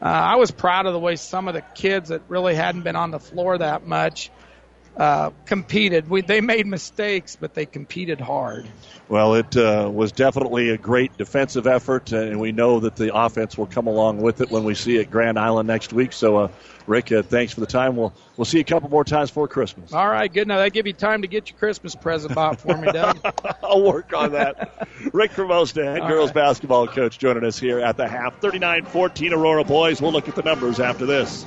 uh, I was proud of the way some of the kids that really hadn't been on the floor that much uh, competed. We, they made mistakes, but they competed hard. Well, it uh, was definitely a great defensive effort, and we know that the offense will come along with it when we see it Grand Island next week. So, uh, Rick, uh, thanks for the time. We'll we'll see you a couple more times for Christmas. All right, good. Now that give you time to get your Christmas present bought for me, Doug. I'll work on that. Rick Cremosta, head All girls right. basketball coach, joining us here at the half. 39-14 Aurora boys. We'll look at the numbers after this.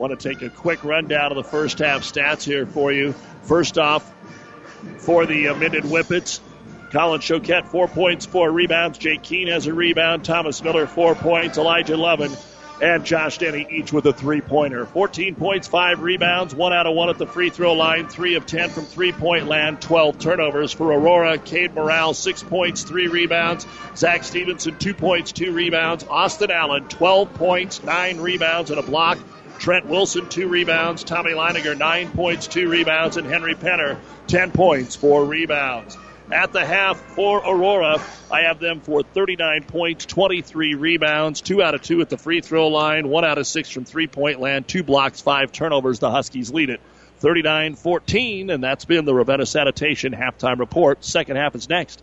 Want to take a quick rundown of the first half stats here for you. First off, for the uh, Minden Whippets, Colin Choquette, four points, four rebounds. Jake Keene has a rebound. Thomas Miller, four points. Elijah Levin and Josh Denny each with a three pointer. 14 points, five rebounds, one out of one at the free throw line, three of 10 from three point land, 12 turnovers for Aurora. Cade Morale, six points, three rebounds. Zach Stevenson, two points, two rebounds. Austin Allen, 12 points, nine rebounds, and a block. Trent Wilson, two rebounds. Tommy Leininger, nine points, two rebounds. And Henry Penner, 10 points, four rebounds. At the half for Aurora, I have them for 39 points, 23 rebounds, two out of two at the free throw line, one out of six from three point land, two blocks, five turnovers. The Huskies lead it 39 14, and that's been the Ravenna Sanitation halftime report. Second half is next.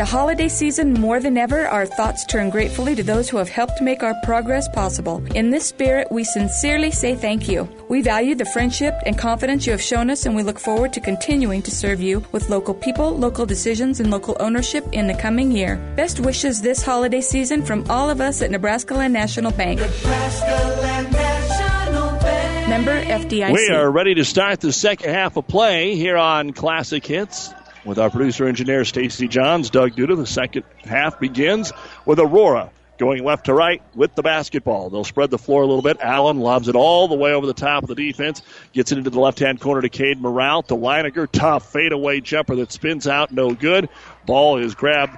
The holiday season, more than ever, our thoughts turn gratefully to those who have helped make our progress possible. In this spirit, we sincerely say thank you. We value the friendship and confidence you have shown us, and we look forward to continuing to serve you with local people, local decisions, and local ownership in the coming year. Best wishes this holiday season from all of us at Nebraska Land National Bank. Nebraska Land National Bank. Member FDIC. We are ready to start the second half of play here on Classic Hits with our producer engineer Stacy Johns, Doug Duda. The second half begins with Aurora going left to right with the basketball. They'll spread the floor a little bit. Allen lobs it all the way over the top of the defense, gets it into the left hand corner to Cade Morale. To Leininger, tough fadeaway jumper that spins out, no good. Ball is grabbed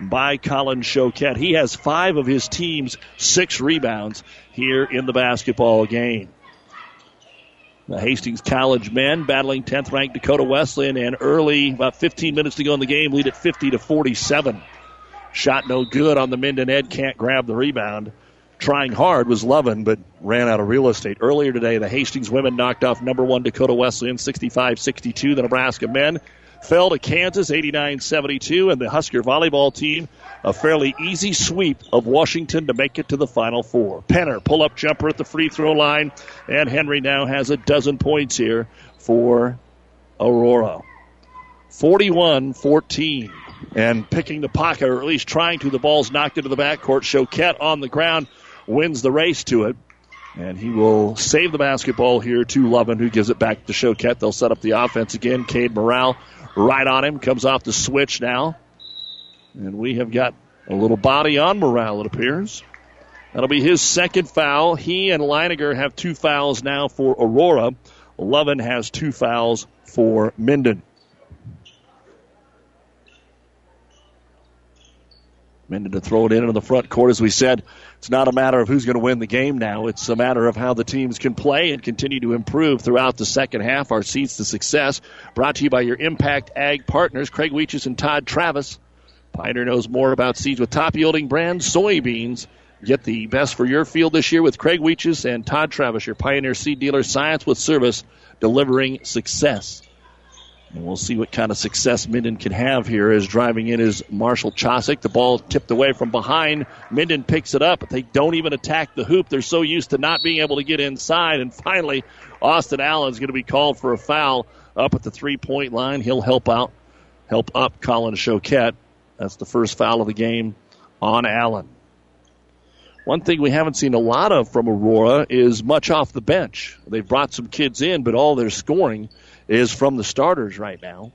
by Colin Choquette. He has five of his team's six rebounds here in the basketball game. The Hastings College men battling 10th ranked Dakota Wesleyan and early, about 15 minutes to go in the game, lead at 50 to 47. Shot no good on the Minden Ed, can't grab the rebound. Trying hard was Lovin, but ran out of real estate. Earlier today, the Hastings women knocked off number one Dakota Wesleyan 65 62. The Nebraska men fell to Kansas 89 72, and the Husker volleyball team a fairly easy sweep of Washington to make it to the Final Four. Penner, pull up jumper at the free throw line, and Henry now has a dozen points here for Aurora. 41 14. And picking the pocket, or at least trying to, the ball's knocked into the backcourt. Choquette on the ground wins the race to it. And he will save the basketball here to Lovin, who gives it back to Choquette. They'll set up the offense again. Cade Morale right on him, comes off the switch now. And we have got A little body on Morale, it appears. That'll be his second foul. He and Leininger have two fouls now for Aurora. Lovin has two fouls for Minden. Minden to throw it in into the front court. As we said, it's not a matter of who's going to win the game now. It's a matter of how the teams can play and continue to improve throughout the second half. Our seeds to success brought to you by your Impact Ag partners, Craig Weeches and Todd Travis. Pioneer knows more about seeds with top yielding brand soybeans. Get the best for your field this year with Craig Weeches and Todd Travis, your Pioneer seed dealer. Science with service, delivering success. And we'll see what kind of success Minden can have here as driving in is Marshall Chosick. The ball tipped away from behind. Minden picks it up, but they don't even attack the hoop. They're so used to not being able to get inside. And finally, Austin Allen is going to be called for a foul up at the three point line. He'll help out, help up Colin Choquette. That's the first foul of the game on Allen. One thing we haven't seen a lot of from Aurora is much off the bench. They've brought some kids in, but all their scoring is from the starters right now.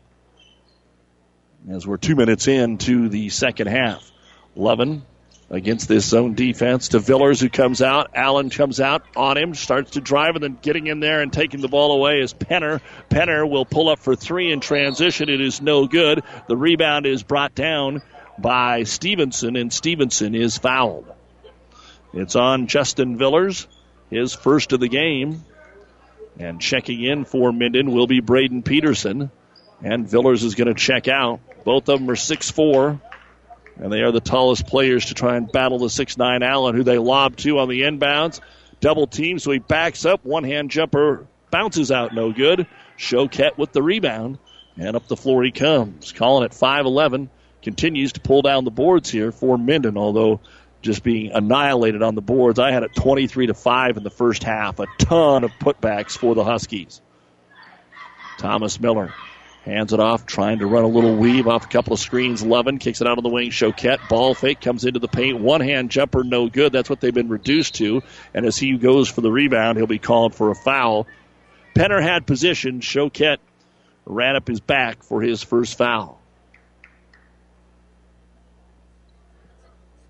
As we're two minutes into the second half. Lovin against this zone defense to Villers, who comes out. Allen comes out on him, starts to drive, and then getting in there and taking the ball away is Penner. Penner will pull up for three in transition. It is no good. The rebound is brought down by Stevenson, and Stevenson is fouled. It's on Justin Villers, his first of the game. And checking in for Minden will be Braden Peterson. And Villers is going to check out. Both of them are 6'4. And they are the tallest players to try and battle the 6'9 Allen, who they lob to on the inbounds. Double team, so he backs up. One hand jumper bounces out, no good. Choquette with the rebound. And up the floor he comes. Calling it 5'11. Continues to pull down the boards here for Minden, although just being annihilated on the boards. I had it 23 to 5 in the first half. A ton of putbacks for the Huskies. Thomas Miller hands it off, trying to run a little weave off a couple of screens. Lovin kicks it out of the wing. Choquette ball fake comes into the paint. One hand jumper, no good. That's what they've been reduced to. And as he goes for the rebound, he'll be called for a foul. Penner had position. Choquette ran up his back for his first foul.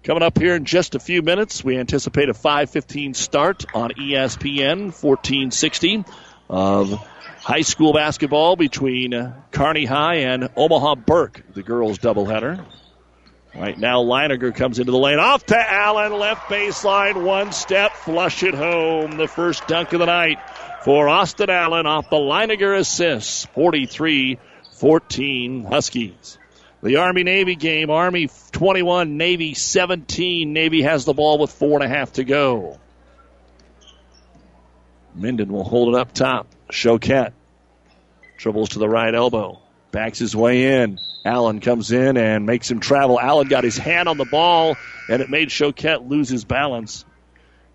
Coming up here in just a few minutes, we anticipate a 5:15 start on ESPN 1460 of high school basketball between Kearney High and Omaha Burke, the girls doubleheader. Right now, Leininger comes into the lane, off to Allen, left baseline, one step, flush it home. The first dunk of the night for Austin Allen off the Leininger assist, 43-14 Huskies. The Army Navy game, Army 21, Navy 17. Navy has the ball with four and a half to go. Minden will hold it up top. Choquette dribbles to the right elbow, backs his way in. Allen comes in and makes him travel. Allen got his hand on the ball, and it made Choquette lose his balance.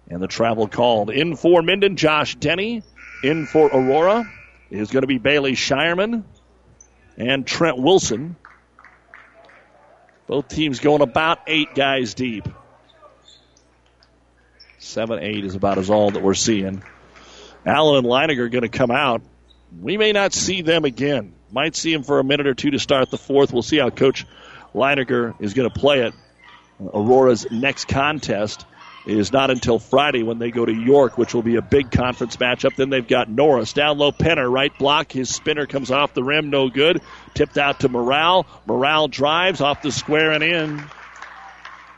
And the travel called. In for Minden, Josh Denny. In for Aurora is going to be Bailey Shireman and Trent Wilson. Both teams going about eight guys deep. Seven, eight is about as all that we're seeing. Allen and Leininger going to come out. We may not see them again. Might see them for a minute or two to start the fourth. We'll see how Coach Leininger is going to play it. Aurora's next contest is not until Friday when they go to York, which will be a big conference matchup. Then they've got Norris down low. Penner right block. His spinner comes off the rim, no good. Tipped out to Morale. Morale drives off the square and in.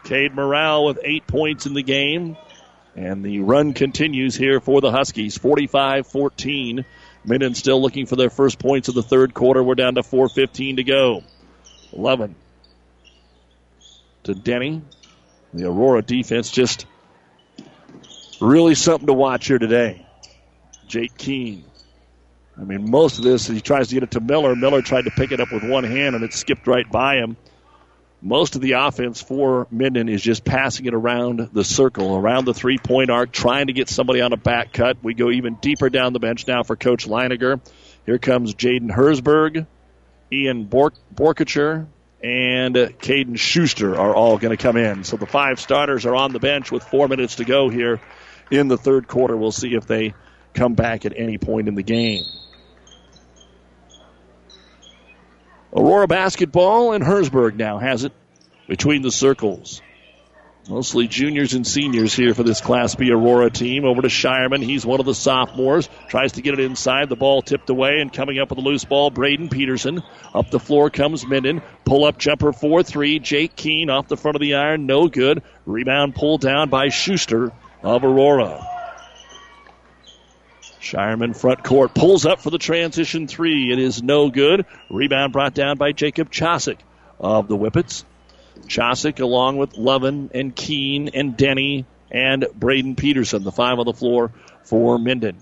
Cade Morale with eight points in the game. And the run continues here for the Huskies. 45 14. Minden still looking for their first points of the third quarter. We're down to 4.15 to go. 11 to Denny. The Aurora defense just really something to watch here today. Jake Keene. I mean, most of this, he tries to get it to Miller. Miller tried to pick it up with one hand and it skipped right by him. Most of the offense for Minden is just passing it around the circle, around the three point arc, trying to get somebody on a back cut. We go even deeper down the bench now for Coach Leininger. Here comes Jaden Hersberg, Ian Bork- Borkacher, and uh, Caden Schuster are all going to come in. So the five starters are on the bench with four minutes to go here in the third quarter. We'll see if they come back at any point in the game. Aurora basketball and Hersberg now has it between the circles. Mostly juniors and seniors here for this Class B Aurora team. Over to Shireman. He's one of the sophomores. Tries to get it inside. The ball tipped away and coming up with a loose ball, Braden Peterson. Up the floor comes Minden. Pull up jumper 4 3. Jake Keene off the front of the iron. No good. Rebound pulled down by Schuster of Aurora. Shireman front court pulls up for the transition three. It is no good. Rebound brought down by Jacob Chosick of the Whippets. Chosick along with Lovin and Keene and Denny and Braden Peterson, the five on the floor for Minden.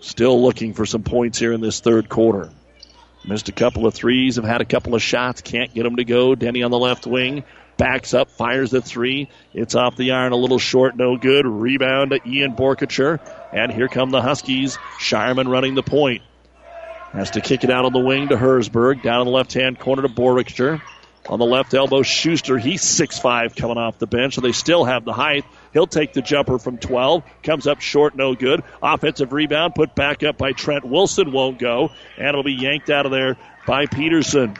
Still looking for some points here in this third quarter. Missed a couple of threes, have had a couple of shots, can't get them to go. Denny on the left wing backs up, fires the three. It's off the iron, a little short, no good. Rebound to Ian Borkacher. And here come the Huskies. Shireman running the point. Has to kick it out on the wing to Hersberg. Down in the left hand corner to Borkacher. On the left elbow, Schuster. He's 6'5 coming off the bench, so they still have the height. He'll take the jumper from 12. Comes up short, no good. Offensive rebound put back up by Trent Wilson, won't go. And it'll be yanked out of there by Peterson.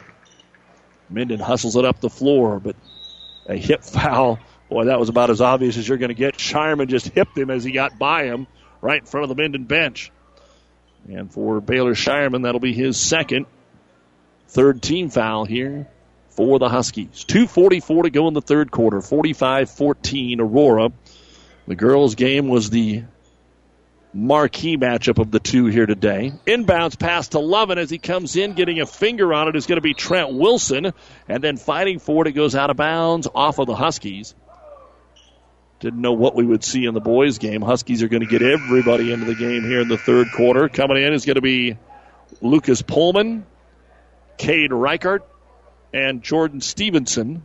Minden hustles it up the floor, but a hip foul. Boy, that was about as obvious as you're going to get. Shireman just hipped him as he got by him right in front of the Minden bench. And for Baylor Shireman, that'll be his second. Third team foul here for the Huskies. 2.44 to go in the third quarter. 45 14 Aurora. The girls' game was the marquee matchup of the two here today. Inbounds pass to Lovin as he comes in, getting a finger on it is going to be Trent Wilson. And then fighting for it, it goes out of bounds off of the Huskies. Didn't know what we would see in the boys' game. Huskies are going to get everybody into the game here in the third quarter. Coming in is going to be Lucas Pullman, Cade Reichert, and Jordan Stevenson.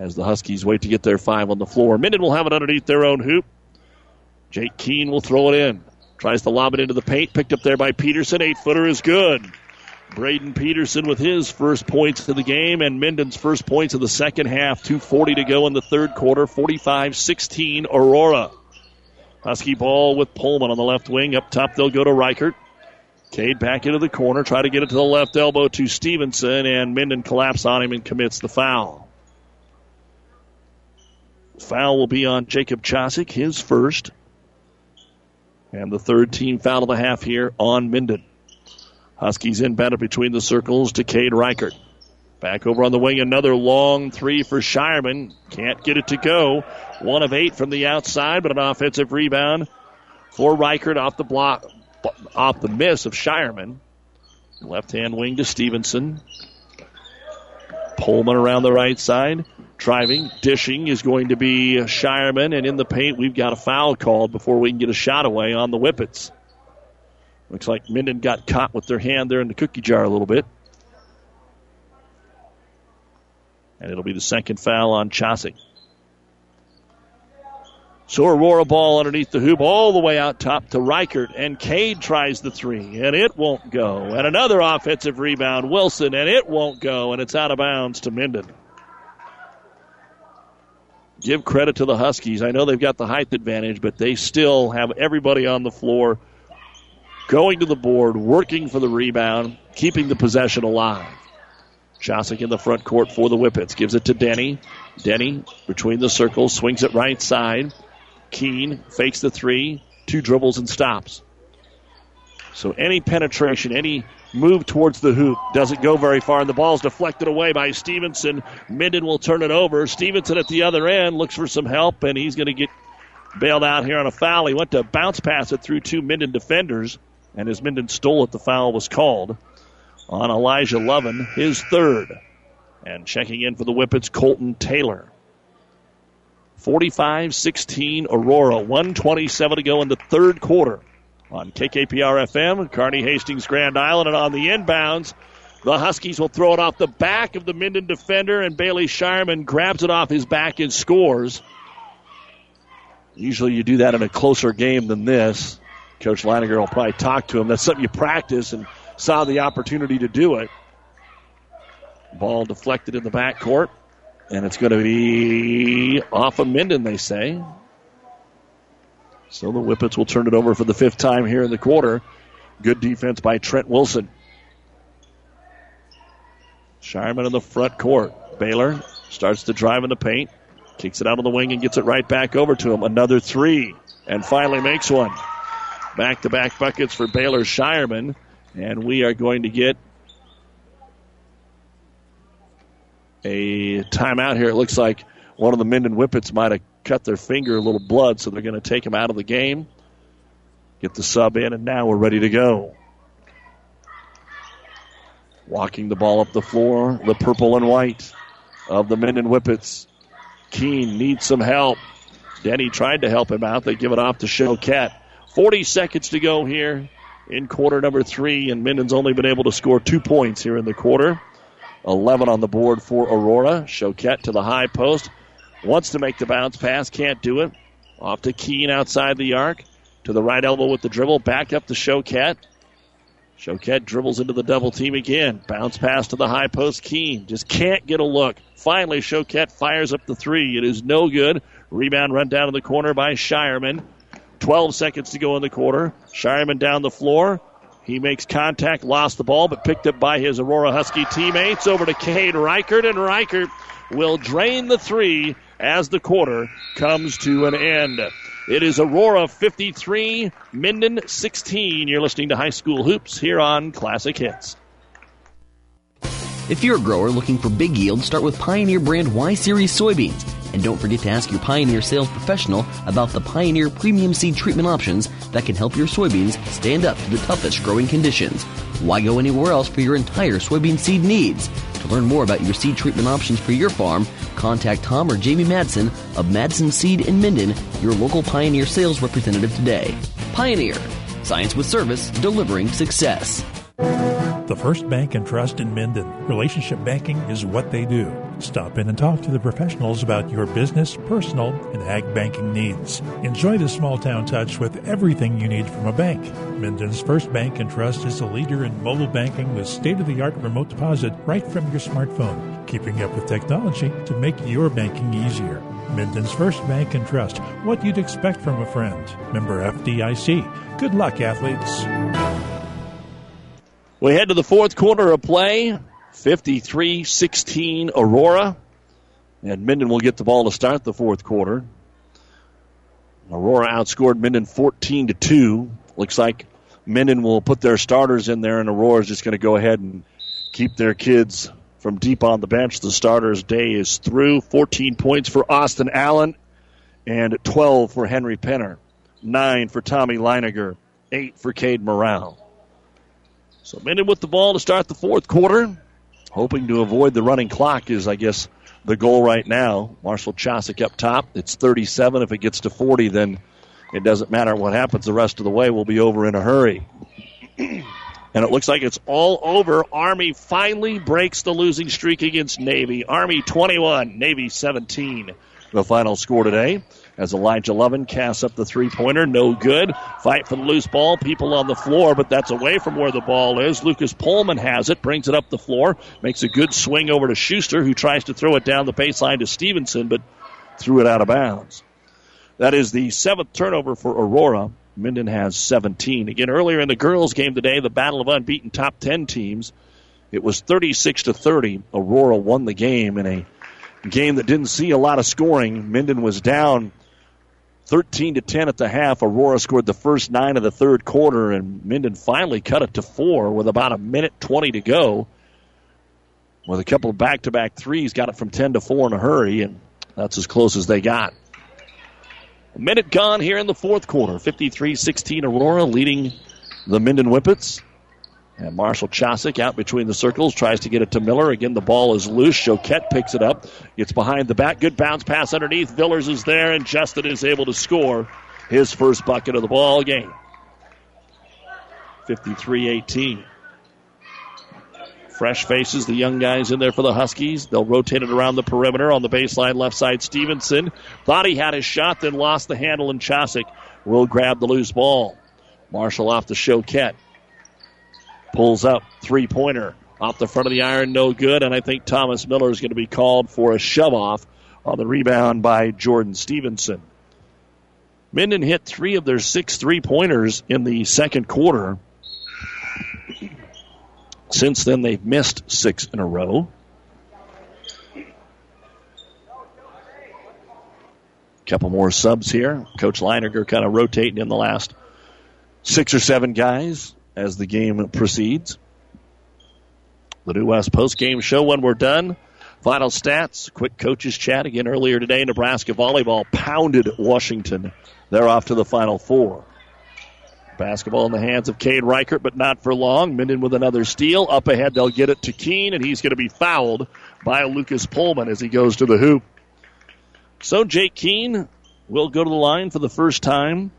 As the Huskies wait to get their five on the floor. Minden will have it underneath their own hoop. Jake Keene will throw it in. Tries to lob it into the paint. Picked up there by Peterson. Eight footer is good. Braden Peterson with his first points of the game and Minden's first points of the second half. 2.40 to go in the third quarter. 45 16 Aurora. Husky ball with Pullman on the left wing. Up top, they'll go to Reichert. Cade back into the corner. Try to get it to the left elbow to Stevenson, and Minden collapse on him and commits the foul. Foul will be on Jacob Chosick, his first. And the third team foul of the half here on Minden. Huskies inbounded between the circles to Cade Reichert. Back over on the wing, another long three for Shireman. Can't get it to go. One of eight from the outside, but an offensive rebound for Reichert off the block, off the miss of Shireman. Left hand wing to Stevenson. Pullman around the right side. Driving, dishing is going to be Shireman, and in the paint, we've got a foul called before we can get a shot away on the Whippets. Looks like Minden got caught with their hand there in the cookie jar a little bit. And it'll be the second foul on Chosick. So Aurora ball underneath the hoop all the way out top to Reichert, and Cade tries the three, and it won't go. And another offensive rebound, Wilson, and it won't go, and it's out of bounds to Minden. Give credit to the Huskies. I know they've got the height advantage, but they still have everybody on the floor going to the board, working for the rebound, keeping the possession alive. Chosick in the front court for the Whippets. Gives it to Denny. Denny between the circles, swings it right side. Keene fakes the three, two dribbles and stops. So any penetration, any move towards the hoop doesn't go very far, and the ball's deflected away by Stevenson. Minden will turn it over. Stevenson at the other end looks for some help, and he's going to get bailed out here on a foul. He went to bounce pass it through two Minden defenders, and as Minden stole it, the foul was called on Elijah Lovin, his third. And checking in for the Whippets, Colton Taylor. 45 16 Aurora. 127 to go in the third quarter on KKPR FM, Kearney Hastings, Grand Island, and on the inbounds. The Huskies will throw it off the back of the Minden defender, and Bailey Shireman grabs it off his back and scores. Usually you do that in a closer game than this. Coach Leininger will probably talk to him. That's something you practice and saw the opportunity to do it. Ball deflected in the backcourt, and it's going to be off of Minden, they say. So the Whippets will turn it over for the fifth time here in the quarter. Good defense by Trent Wilson. Shireman in the front court. Baylor starts to drive in the paint, kicks it out of the wing and gets it right back over to him. Another three, and finally makes one. Back to back buckets for Baylor Shireman, and we are going to get a timeout here. It looks like one of the Minden Whippets might have cut their finger a little blood, so they're going to take him out of the game. Get the sub in, and now we're ready to go. Walking the ball up the floor, the purple and white of the Minden Whippets. Keene needs some help. Denny tried to help him out. They give it off to Choquette. 40 seconds to go here in quarter number three, and Minden's only been able to score two points here in the quarter. 11 on the board for Aurora. Choquette to the high post. Wants to make the bounce pass, can't do it. Off to Keene outside the arc. To the right elbow with the dribble. Back up to Choquette. Choquette dribbles into the double team again. Bounce pass to the high post. Keene just can't get a look. Finally, Choquette fires up the three. It is no good. Rebound run down in the corner by Shireman. 12 seconds to go in the quarter. Shireman down the floor. He makes contact, lost the ball, but picked up by his Aurora Husky teammates. Over to Cade Reichert, and Reichert will drain the three as the quarter comes to an end. It is Aurora 53, Minden 16. You're listening to High School Hoops here on Classic Hits. If you're a grower looking for big yield, start with Pioneer brand Y Series soybeans. And don't forget to ask your Pioneer sales professional about the Pioneer premium seed treatment options that can help your soybeans stand up to the toughest growing conditions. Why go anywhere else for your entire soybean seed needs? To learn more about your seed treatment options for your farm, contact Tom or Jamie Madsen of Madsen Seed in Minden, your local Pioneer sales representative today. Pioneer, science with service, delivering success. The First Bank and Trust in Minden. Relationship banking is what they do. Stop in and talk to the professionals about your business, personal, and ag banking needs. Enjoy the small town touch with everything you need from a bank. Minden's First Bank and Trust is a leader in mobile banking with state of the art remote deposit right from your smartphone, keeping up with technology to make your banking easier. Minden's First Bank and Trust, what you'd expect from a friend. Member FDIC. Good luck, athletes. We head to the fourth quarter of play. 53 16 Aurora. And Minden will get the ball to start the fourth quarter. Aurora outscored Minden 14 to 2. Looks like Minden will put their starters in there, and Aurora is just going to go ahead and keep their kids from deep on the bench. The starters' day is through. 14 points for Austin Allen and 12 for Henry Penner. 9 for Tommy Leininger. 8 for Cade Morale. So Minden with the ball to start the fourth quarter. Hoping to avoid the running clock is, I guess, the goal right now. Marshall Chosick up top. It's 37. If it gets to 40, then it doesn't matter what happens the rest of the way. We'll be over in a hurry. and it looks like it's all over. Army finally breaks the losing streak against Navy. Army 21, Navy 17. The final score today as Elijah Lovin casts up the three pointer. No good. Fight for the loose ball. People on the floor, but that's away from where the ball is. Lucas Pullman has it, brings it up the floor, makes a good swing over to Schuster, who tries to throw it down the baseline to Stevenson, but threw it out of bounds. That is the seventh turnover for Aurora. Minden has 17. Again, earlier in the girls' game today, the battle of unbeaten top 10 teams, it was 36 to 30. Aurora won the game in a game that didn't see a lot of scoring. Minden was down 13 to 10 at the half. Aurora scored the first nine of the third quarter, and Minden finally cut it to four with about a minute 20 to go. With a couple of back to back threes, got it from 10 to 4 in a hurry, and that's as close as they got. A minute gone here in the fourth quarter. 53 16 Aurora leading the Minden Whippets. And Marshall Chosick out between the circles tries to get it to Miller. Again, the ball is loose. Choquette picks it up. Gets behind the back. Good bounce pass underneath. Villers is there, and Justin is able to score his first bucket of the ball game. 53 18. Fresh faces, the young guys in there for the Huskies. They'll rotate it around the perimeter on the baseline left side. Stevenson thought he had his shot, then lost the handle, and Chosick will grab the loose ball. Marshall off the Choquette. Pulls up, three pointer off the front of the iron, no good. And I think Thomas Miller is going to be called for a shove off on the rebound by Jordan Stevenson. Minden hit three of their six three pointers in the second quarter. Since then, they've missed six in a row. Couple more subs here. Coach Leininger kind of rotating in the last six or seven guys as the game proceeds. The New West post game show when we're done. Final stats, quick coaches chat again earlier today. Nebraska volleyball pounded Washington. They're off to the final four. Basketball in the hands of Cade Reichert, but not for long. Minden with another steal. Up ahead, they'll get it to Keene, and he's going to be fouled by Lucas Pullman as he goes to the hoop. So Jake Keene will go to the line for the first time.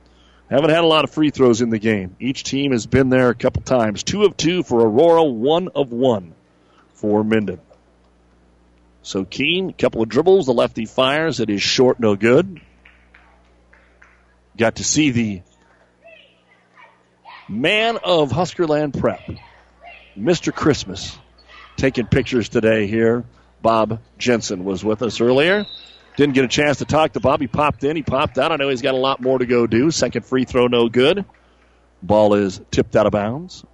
Haven't had a lot of free throws in the game. Each team has been there a couple times. Two of two for Aurora, one of one for Minden. So Keene, a couple of dribbles. The lefty fires. It is short, no good. Got to see the man of Huskerland Prep, Mr. Christmas, taking pictures today here. Bob Jensen was with us earlier. Didn't get a chance to talk to Bob. He popped in, he popped out. I know he's got a lot more to go do. Second free throw, no good. Ball is tipped out of bounds.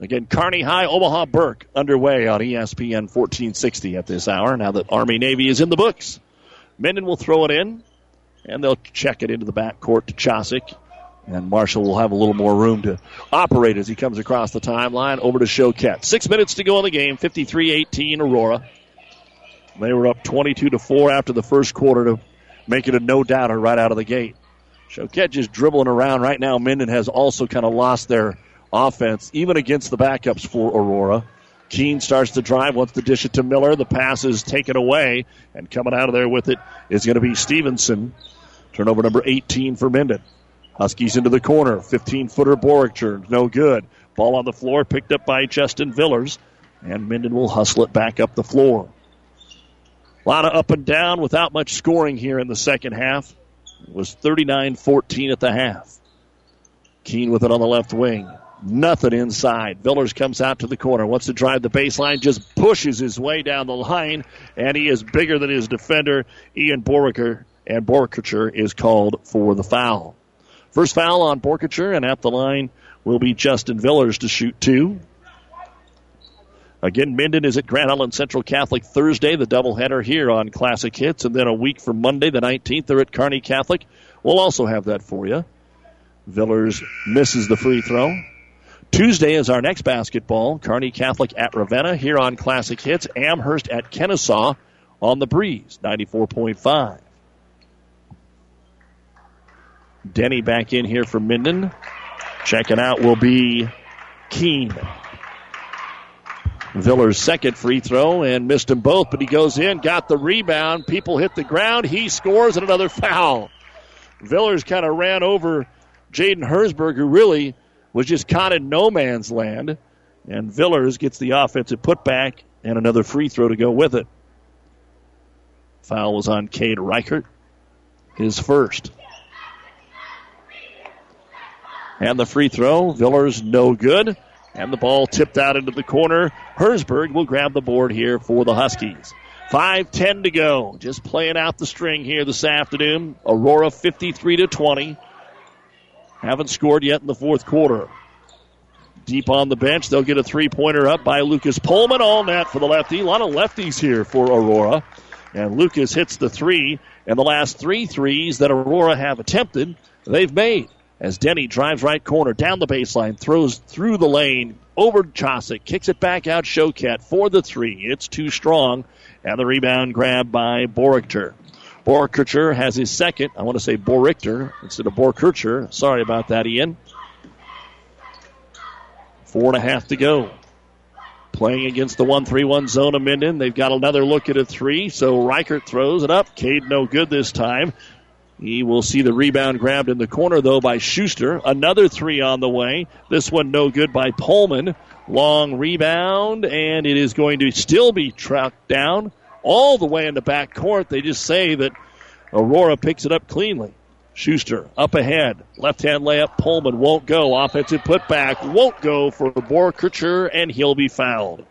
Again, Kearney High, Omaha Burke underway on ESPN 1460 at this hour. Now that Army Navy is in the books, Minden will throw it in, and they'll check it into the back court to Chosick. And Marshall will have a little more room to operate as he comes across the timeline over to Choquette. Six minutes to go in the game, 53 18 Aurora. They were up 22 to 4 after the first quarter to make it a no doubter right out of the gate. Choquette just dribbling around right now. Minden has also kind of lost their offense, even against the backups for Aurora. Keene starts to drive, wants to dish it to Miller. The pass is taken away, and coming out of there with it is going to be Stevenson. Turnover number 18 for Minden. Huskies into the corner. 15 footer Borichter, no good. Ball on the floor, picked up by Justin Villers, and Minden will hustle it back up the floor. A lot of up and down without much scoring here in the second half. It was 39 14 at the half. Keene with it on the left wing. Nothing inside. Villers comes out to the corner, wants to drive the baseline, just pushes his way down the line, and he is bigger than his defender, Ian Boriker, and Borkacher is called for the foul. First foul on Borkacher, and at the line will be Justin Villers to shoot two. Again, Minden is at Grand Island Central Catholic Thursday, the doubleheader here on Classic Hits, and then a week from Monday, the 19th, they're at Kearney Catholic. We'll also have that for you. Villers misses the free throw. Tuesday is our next basketball. Kearney Catholic at Ravenna here on Classic Hits. Amherst at Kenesaw on the breeze, 94.5. Denny back in here for Minden. Checking out will be Keene. Viller's second free throw and missed them both, but he goes in, got the rebound. People hit the ground. He scores and another foul. Villers kind of ran over Jaden Hersberg, who really was just caught in no man's land. And Villers gets the offensive putback and another free throw to go with it. Foul was on Cade Reichert, his first. And the free throw, Villers no good. And the ball tipped out into the corner. Hersberg will grab the board here for the Huskies. 5-10 to go. Just playing out the string here this afternoon. Aurora 53 to 20. Haven't scored yet in the fourth quarter. Deep on the bench, they'll get a three-pointer up by Lucas Pullman. All net for the lefty. A lot of lefties here for Aurora. And Lucas hits the three. And the last three threes that Aurora have attempted, they've made as Denny drives right corner down the baseline, throws through the lane over Chosick, kicks it back out Choquette for the three. It's too strong, and the rebound grab by Borichter. Borkircher has his second. I want to say Borichter instead of Borkircher. Sorry about that, Ian. Four and a half to go. Playing against the 1 3 1 zone of Minden. They've got another look at a three, so Reichert throws it up. Cade no good this time. He will see the rebound grabbed in the corner, though, by Schuster. Another three on the way. This one no good by Pullman. Long rebound, and it is going to still be tracked down all the way in the back court. They just say that Aurora picks it up cleanly. Schuster up ahead. Left hand layup. Pullman won't go. Offensive putback won't go for Borkircher, and he'll be fouled.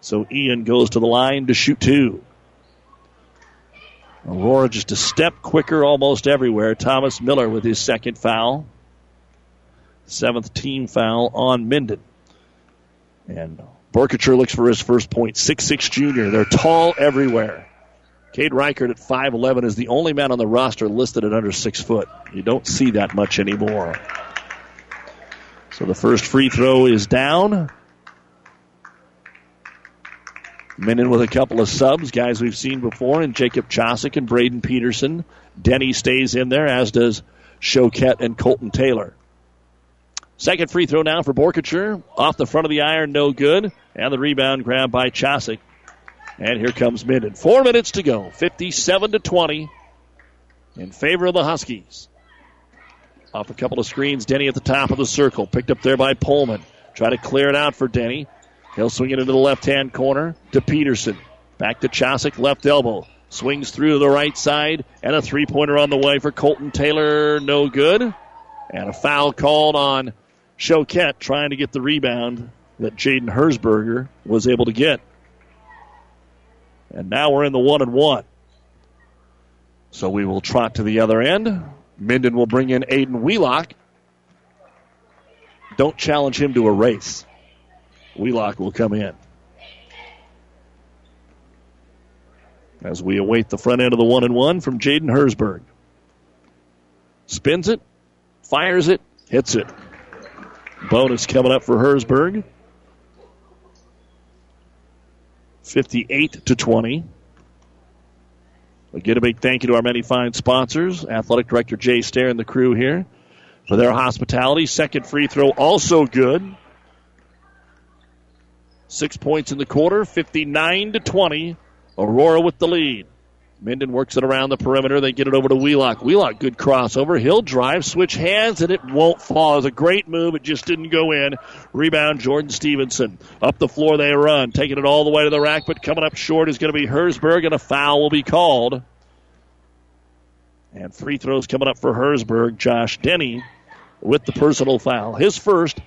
So Ian goes to the line to shoot two. Aurora just a step quicker almost everywhere. Thomas Miller with his second foul. Seventh team foul on Minden. And Borkature looks for his first point. Six-six junior. They're tall everywhere. Cade Reichert at 5'11 is the only man on the roster listed at under six foot. You don't see that much anymore. So the first free throw is down. Minden with a couple of subs, guys we've seen before, and Jacob Chosick and Braden Peterson. Denny stays in there, as does Choquette and Colton Taylor. Second free throw now for Borkature. Off the front of the iron, no good. And the rebound grabbed by Chosick. And here comes Minden. Four minutes to go. 57 to 20 in favor of the Huskies. Off a couple of screens, Denny at the top of the circle. Picked up there by Pullman. Try to clear it out for Denny. He'll swing it into the left hand corner to Peterson. Back to Chosick, left elbow. Swings through to the right side, and a three pointer on the way for Colton Taylor. No good. And a foul called on Choquette trying to get the rebound that Jaden Hersberger was able to get. And now we're in the one and one. So we will trot to the other end. Minden will bring in Aiden Wheelock. Don't challenge him to a race. Wheelock will come in. As we await the front end of the one and one from Jaden Hersberg. Spins it, fires it, hits it. Bonus coming up for Hersberg. 58 to 20. Again, a big thank you to our many fine sponsors, Athletic Director Jay Stair and the crew here for their hospitality. Second free throw also good. Six points in the quarter, 59 to 20. Aurora with the lead. Minden works it around the perimeter. They get it over to Wheelock. Wheelock, good crossover. He'll drive, switch hands, and it won't fall. It's a great move. It just didn't go in. Rebound, Jordan Stevenson. Up the floor they run, taking it all the way to the rack, but coming up short is going to be Hersberg, and a foul will be called. And free throws coming up for Hersberg. Josh Denny with the personal foul. His first.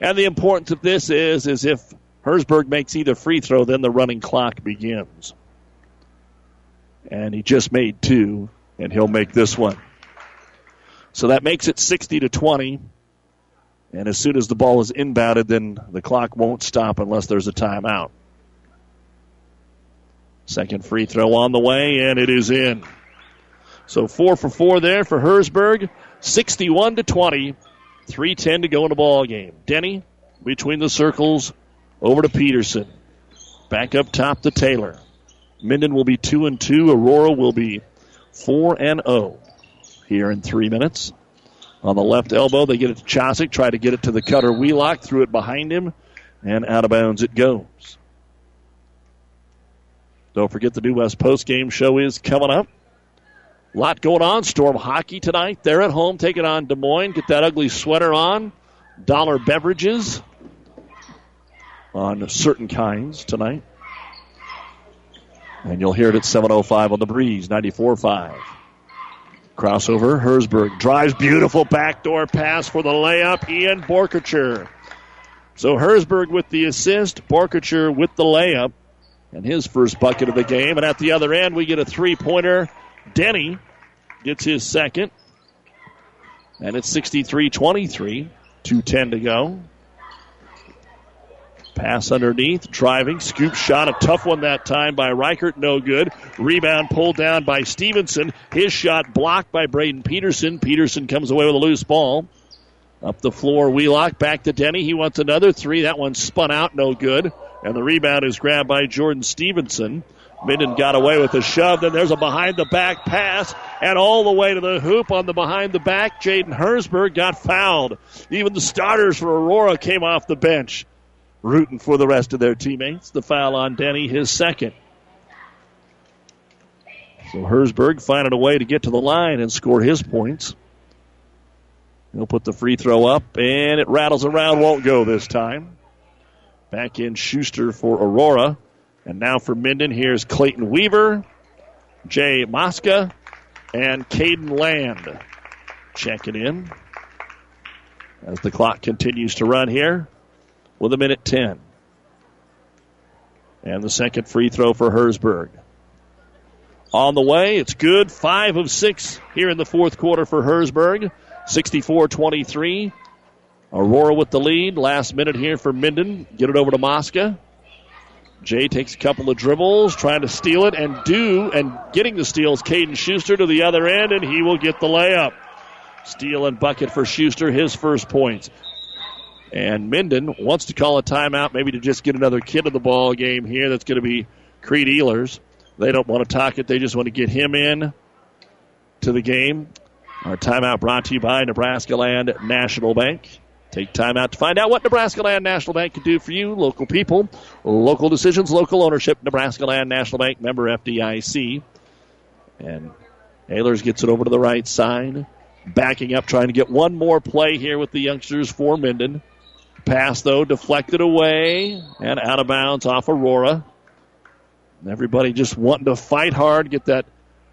And the importance of this is, is if Hersberg makes either free throw, then the running clock begins and he just made two, and he'll make this one. So that makes it 60 to 20. And as soon as the ball is inbounded, then the clock won't stop unless there's a timeout. Second free throw on the way, and it is in. So four for four there for Hersberg. 61 to 20. 3.10 to go in the ball game. Denny between the circles over to Peterson. Back up top to Taylor. Minden will be two and two. Aurora will be four and zero here in three minutes. On the left elbow, they get it to Chosick. Try to get it to the cutter Wheelock. Threw it behind him, and out of bounds it goes. Don't forget the New West Post game show is coming up. A lot going on. Storm hockey tonight. They're at home taking on Des Moines. Get that ugly sweater on. Dollar beverages on certain kinds tonight. And you'll hear it at 7.05 on the breeze, 94.5. Crossover, Hersberg drives, beautiful backdoor pass for the layup, Ian Borkature. So Hersberg with the assist, Borkature with the layup, and his first bucket of the game. And at the other end, we get a three pointer. Denny gets his second. And it's 63 23, 2.10 to go. Pass underneath, driving, scoop shot, a tough one that time by Reichert, no good. Rebound pulled down by Stevenson. His shot blocked by Braden Peterson. Peterson comes away with a loose ball. Up the floor, Wheelock back to Denny. He wants another three. That one spun out, no good. And the rebound is grabbed by Jordan Stevenson. Minden got away with a shove. Then there's a behind the back pass and all the way to the hoop on the behind the back. Jaden Hersberg got fouled. Even the starters for Aurora came off the bench rooting for the rest of their teammates. The foul on Denny, his second. So Hersberg finding a way to get to the line and score his points. He'll put the free throw up, and it rattles around, won't go this time. Back in Schuster for Aurora. And now for Minden, here's Clayton Weaver, Jay Mosca, and Caden Land checking in as the clock continues to run here with a minute 10. And the second free throw for Hersberg. On the way, it's good. Five of six here in the fourth quarter for Hersberg. 64 23. Aurora with the lead. Last minute here for Minden. Get it over to Mosca. Jay takes a couple of dribbles, trying to steal it, and do, and getting the steals, Caden Schuster to the other end, and he will get the layup. Steal and bucket for Schuster, his first points. And Minden wants to call a timeout, maybe to just get another kid in the ball game here. That's going to be Creed Ehlers. They don't want to talk it, they just want to get him in to the game. Our timeout brought to you by Nebraska Land National Bank. Take time out to find out what Nebraska Land National Bank can do for you, local people, local decisions, local ownership. Nebraska Land National Bank member FDIC. And Ehlers gets it over to the right side. Backing up, trying to get one more play here with the youngsters for Minden. Pass, though, deflected away and out of bounds off Aurora. Everybody just wanting to fight hard, get that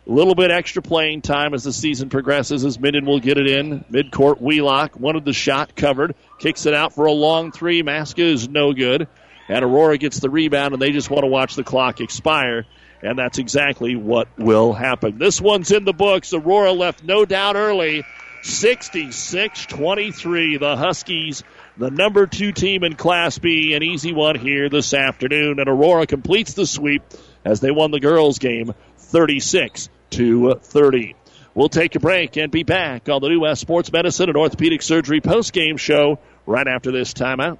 little bit extra playing time as the season progresses as Minden will get it in. Midcourt Wheelock wanted the shot covered. Kicks it out for a long three. Maska is no good. And Aurora gets the rebound and they just want to watch the clock expire. And that's exactly what will happen. This one's in the books. Aurora left no doubt early. 66 23. The Huskies, the number two team in Class B. An easy one here this afternoon. And Aurora completes the sweep as they won the girls' game 36 to 30. We'll take a break and be back on the New West Sports Medicine and Orthopedic Surgery post-game show right after this timeout.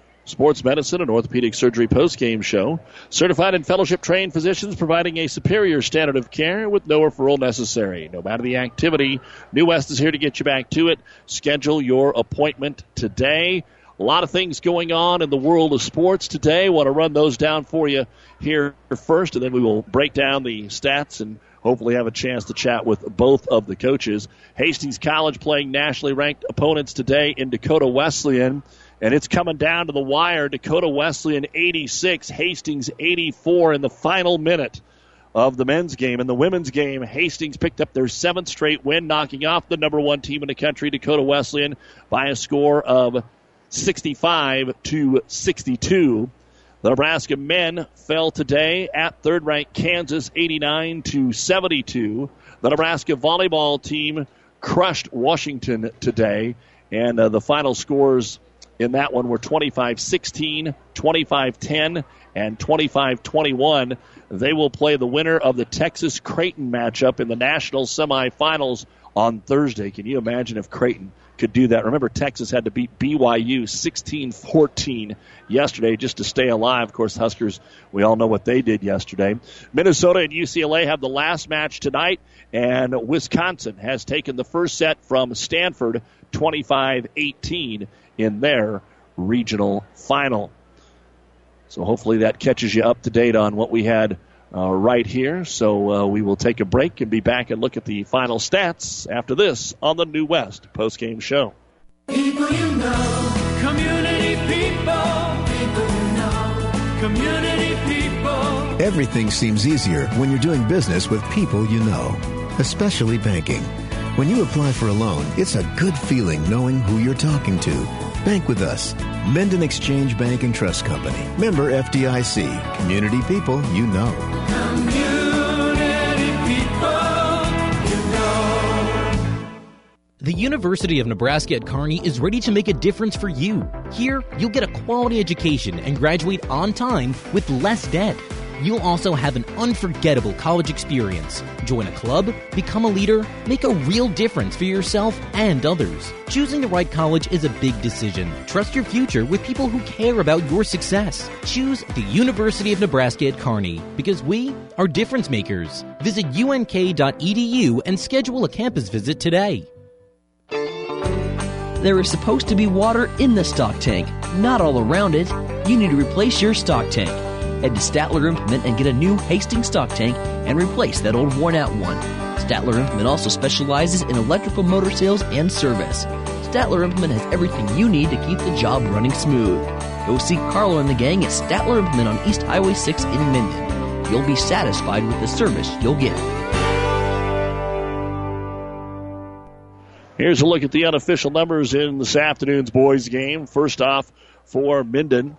Sports Medicine and Orthopedic Surgery post-game show. Certified and fellowship trained physicians providing a superior standard of care with no referral necessary. No matter the activity, New West is here to get you back to it. Schedule your appointment today. A lot of things going on in the world of sports today. Want to run those down for you here first, and then we will break down the stats and hopefully have a chance to chat with both of the coaches. Hastings College playing nationally ranked opponents today in Dakota Wesleyan. And it's coming down to the wire. Dakota Wesleyan 86, Hastings 84 in the final minute of the men's game. In the women's game, Hastings picked up their seventh straight win, knocking off the number one team in the country, Dakota Wesleyan, by a score of 65 to 62. The Nebraska men fell today at third ranked Kansas 89 to 72. The Nebraska volleyball team crushed Washington today, and uh, the final scores in that one were 25 16, 25 10, and 25 21. They will play the winner of the Texas Creighton matchup in the national semifinals on Thursday. Can you imagine if Creighton could do that? Remember, Texas had to beat BYU 16 14 yesterday just to stay alive. Of course, Huskers, we all know what they did yesterday. Minnesota and UCLA have the last match tonight, and Wisconsin has taken the first set from Stanford 25 18 in their regional final. So hopefully that catches you up to date on what we had uh, right here. So uh, we will take a break and be back and look at the final stats after this on the New West postgame show. People you know, community people, people you know, community people. Everything seems easier when you're doing business with people you know, especially banking. When you apply for a loan, it's a good feeling knowing who you're talking to. Bank with us. Minden Exchange Bank and Trust Company. Member FDIC. Community people you know. Community people, you know. The University of Nebraska at Kearney is ready to make a difference for you. Here, you'll get a quality education and graduate on time with less debt. You'll also have an unforgettable college experience. Join a club, become a leader, make a real difference for yourself and others. Choosing the right college is a big decision. Trust your future with people who care about your success. Choose the University of Nebraska at Kearney because we are difference makers. Visit unk.edu and schedule a campus visit today. There is supposed to be water in the stock tank, not all around it. You need to replace your stock tank. Head to Statler Implement and get a new Hastings stock tank and replace that old worn out one. Statler Implement also specializes in electrical motor sales and service. Statler Implement has everything you need to keep the job running smooth. Go see Carlo and the gang at Statler Implement on East Highway 6 in Minden. You'll be satisfied with the service you'll get. Here's a look at the unofficial numbers in this afternoon's boys game. First off, for Minden,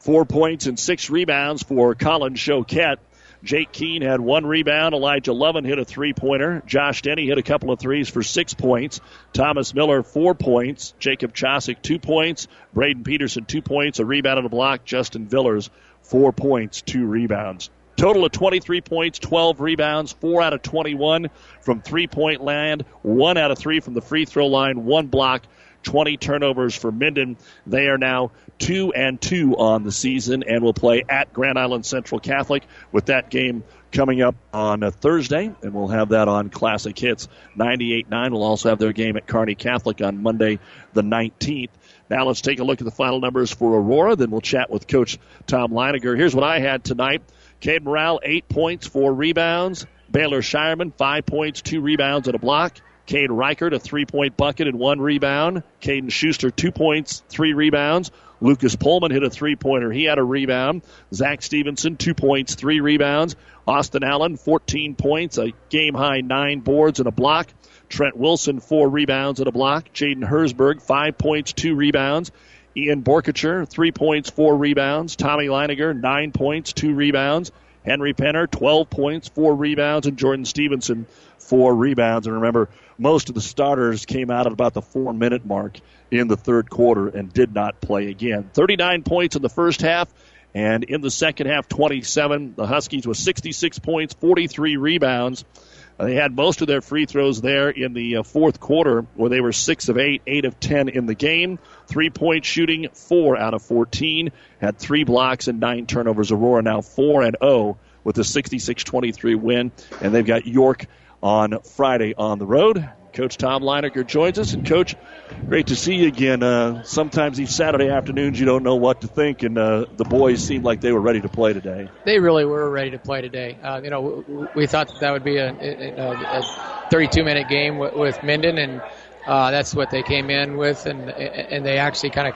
four points and six rebounds for Colin Choquette. Jake Keene had one rebound. Elijah Lovin hit a three pointer. Josh Denny hit a couple of threes for six points. Thomas Miller, four points. Jacob Chosick, two points. Braden Peterson, two points. A rebound and a block. Justin Villers, four points, two rebounds. Total of 23 points, 12 rebounds, 4 out of 21 from three point land, 1 out of 3 from the free throw line, 1 block, 20 turnovers for Minden. They are now 2 and 2 on the season and will play at Grand Island Central Catholic with that game coming up on a Thursday, and we'll have that on Classic Hits 98.9. We'll also have their game at Kearney Catholic on Monday, the 19th. Now let's take a look at the final numbers for Aurora. Then we'll chat with Coach Tom Leininger. Here's what I had tonight. Cade Morale, eight points, four rebounds. Baylor Shireman, five points, two rebounds, and a block. Cade Reichert, a three point bucket and one rebound. Caden Schuster, two points, three rebounds. Lucas Pullman hit a three pointer. He had a rebound. Zach Stevenson, two points, three rebounds. Austin Allen, 14 points, a game high nine boards and a block. Trent Wilson, four rebounds and a block. Jaden Hersberg, five points, two rebounds. Ian Borkacher, three points, four rebounds. Tommy Leininger, nine points, two rebounds. Henry Penner, 12 points, four rebounds. And Jordan Stevenson, four rebounds. And remember, most of the starters came out at about the four minute mark in the third quarter and did not play again. 39 points in the first half. And in the second half, 27. The Huskies with 66 points, 43 rebounds. They had most of their free throws there in the uh, fourth quarter, where they were six of eight, eight of ten in the game. Three point shooting, four out of 14. Had three blocks and nine turnovers. Aurora now 4 and 0 with a 66 23 win. And they've got York on Friday on the road. Coach Tom Leininger joins us. And, Coach, great to see you again. Uh, sometimes these Saturday afternoons you don't know what to think, and uh, the boys seemed like they were ready to play today. They really were ready to play today. Uh, you know, we, we thought that, that would be a, a, a 32 minute game with, with Minden, and uh, that's what they came in with, and and they actually kind of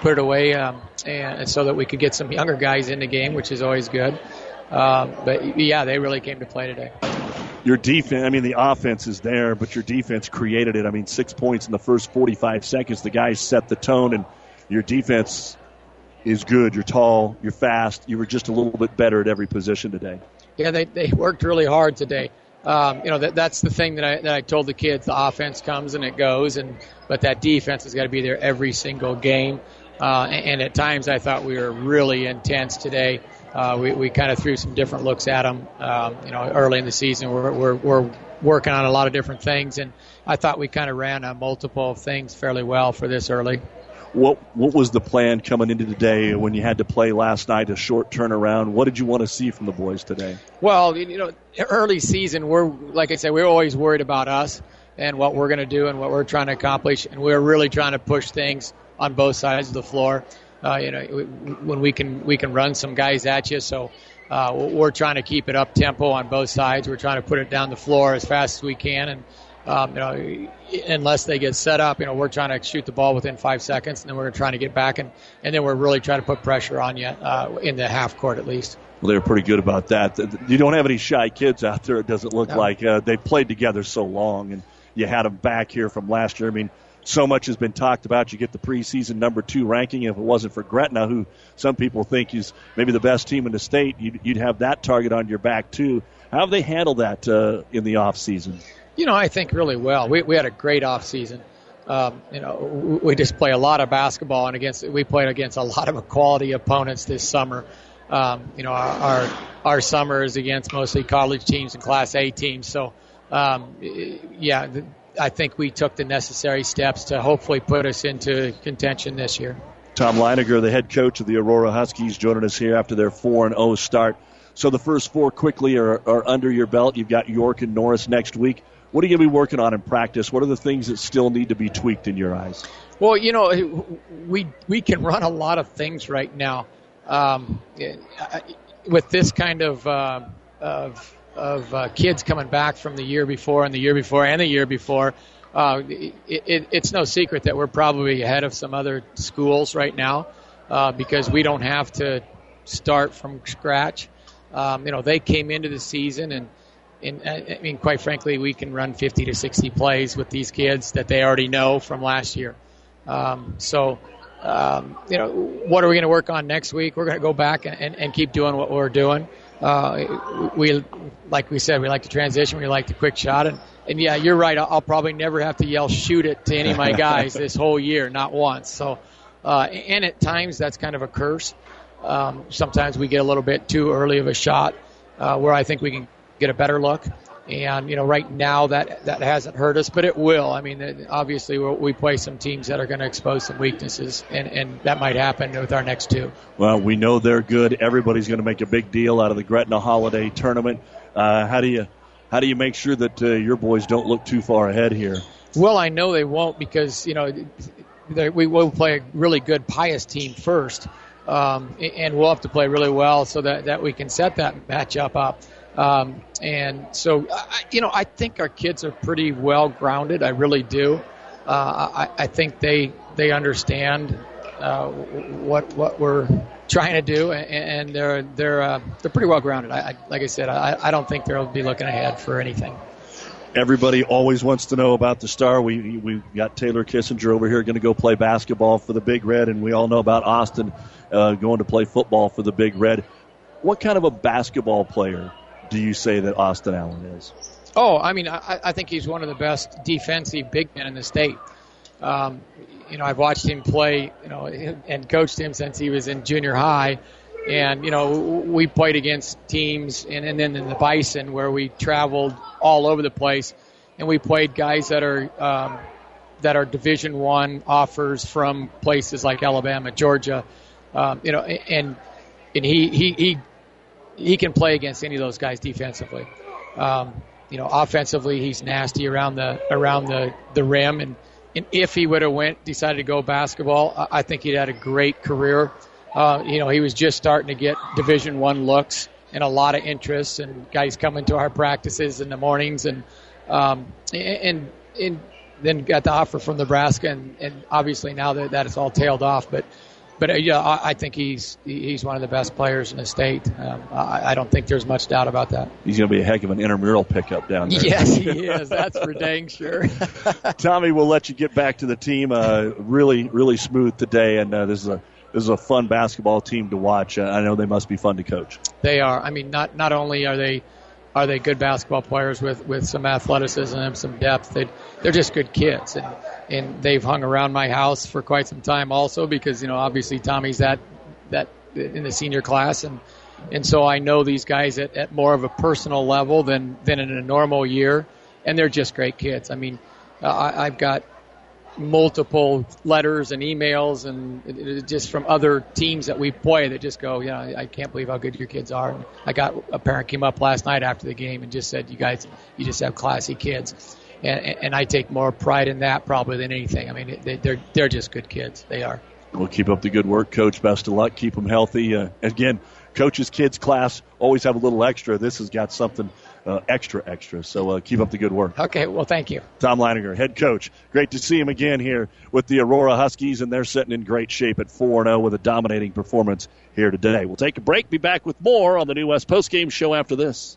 put it away, um, and so that we could get some younger guys in the game, which is always good. Um, but yeah, they really came to play today your defense, I mean, the offense is there, but your defense created it. I mean, six points in the first 45 seconds. The guys set the tone, and your defense is good. You're tall, you're fast. You were just a little bit better at every position today. Yeah, they, they worked really hard today. Um, you know, that, that's the thing that I, that I told the kids. The offense comes and it goes, and but that defense has got to be there every single game. Uh, and, and at times I thought we were really intense today uh, we, we kind of threw some different looks at them. Um, you know, early in the season, we're, we're, we're working on a lot of different things, and I thought we kind of ran on multiple things fairly well for this early. What what was the plan coming into today when you had to play last night a short turnaround? What did you want to see from the boys today? Well, you know, early season, we're like I said, we're always worried about us and what we're going to do and what we're trying to accomplish, and we're really trying to push things on both sides of the floor. Uh, you know, when we can we can run some guys at you. So uh, we're trying to keep it up tempo on both sides. We're trying to put it down the floor as fast as we can, and um, you know, unless they get set up, you know, we're trying to shoot the ball within five seconds, and then we're trying to get back, and, and then we're really trying to put pressure on you uh, in the half court at least. Well, they were pretty good about that. You don't have any shy kids out there. It doesn't look no. like uh, they played together so long, and you had them back here from last year. I mean, so much has been talked about. You get the preseason number two ranking. If it wasn't for Gretna, who some people think is maybe the best team in the state, you'd, you'd have that target on your back too. How have they handled that uh, in the off season? You know, I think really well. We we had a great off season. Um, you know, we just play a lot of basketball, and against we played against a lot of quality opponents this summer. Um, you know, our, our our summer is against mostly college teams and Class A teams. So, um, yeah, I think we took the necessary steps to hopefully put us into contention this year. Tom Leininger, the head coach of the Aurora Huskies, joining us here after their 4 and 0 start. So the first four quickly are, are under your belt. You've got York and Norris next week. What are you going to be working on in practice? What are the things that still need to be tweaked in your eyes? Well, you know, we we can run a lot of things right now. Um, with this kind of uh, of of uh, kids coming back from the year before and the year before and the year before. Uh, it, it, it's no secret that we're probably ahead of some other schools right now uh, because we don't have to start from scratch. Um, you know, they came into the season and, and I mean, quite frankly, we can run 50 to 60 plays with these kids that they already know from last year. Um, so, um, you know, what are we going to work on next week? We're going to go back and, and, and keep doing what we're doing uh, we like we said we like to transition. We like the quick shot. And and yeah you're right. I'll, I'll probably never have to yell shoot it to any of my guys this whole year not once. So uh, and at times that's kind of a curse. Um, sometimes we get a little bit too early of a shot uh, where I think we can get a better look and you know, right now that that hasn't hurt us, but it will. I mean, obviously we play some teams that are going to expose some weaknesses, and and that might happen with our next two. Well, we know they're good. Everybody's going to make a big deal out of the Gretna Holiday Tournament. Uh, how do you how do you make sure that uh, your boys don't look too far ahead here? Well, I know they won't because you know they, we will play a really good Pius team first, um, and we'll have to play really well so that that we can set that matchup up. Um, and so, I, you know, I think our kids are pretty well grounded. I really do. Uh, I, I think they they understand uh, what what we're trying to do, and, they're they're uh, they're pretty well grounded. I, I, like I said, I, I don't think they'll be looking ahead for anything. Everybody always wants to know about the star. We we got Taylor Kissinger over here going to go play basketball for the Big Red, and we all know about Austin uh, going to play football for the Big Red. What kind of a basketball player do you say that Austin Allen is? Oh, I mean, I, I think he's one of the best defensive big men in the state. Um, you know, I've watched him play, you know, and coached him since he was in junior high. And, you know, we played against teams and, and then in the Bison where we traveled all over the place. And we played guys that are, um, that are Division One offers from places like Alabama, Georgia, um, you know, and and he, he he he can play against any of those guys defensively. Um, you know, offensively, he's nasty around the around the the rim, and, and if he would have went decided to go basketball, I think he'd had a great career. Uh, you know, he was just starting to get Division One looks and a lot of interest, and guys coming to our practices in the mornings, and um, and and then got the offer from Nebraska, and, and obviously now that that is all tailed off, but but uh, yeah, I, I, think he's he's one of the best players in the state. Um, I, I, don't think there's much doubt about that. He's going to be a heck of an intramural pickup down there. Yes, he is. That's for dang sure. Tommy, we'll let you get back to the team. Uh, really, really smooth today, and uh, this is a this is a fun basketball team to watch. Uh, I know they must be fun to coach. They are. I mean, not not only are they are they good basketball players with with some athleticism and some depth, they they're just good kids. And and they've hung around my house for quite some time also because you know obviously Tommy's that that in the senior class. And and so I know these guys at, at more of a personal level than than in a normal year. And they're just great kids. I mean, uh, I, I've got multiple letters and emails and it, it, just from other teams that we play that just go, you know, I, can't believe how good your kids are. And I got a parent came up last night after the game and just said, you guys, you just have classy kids and, and I take more pride in that probably than anything. I mean, they, they're they're just good kids. They are. We'll keep up the good work, Coach. Best of luck. Keep them healthy. Uh, again, coaches, kids class always have a little extra. This has got something uh, extra, extra. So uh, keep up the good work. Okay, well, thank you. Tom Leininger, head coach. Great to see him again here with the Aurora Huskies, and they're sitting in great shape at 4 0 with a dominating performance here today. We'll take a break, be back with more on the New West postgame show after this.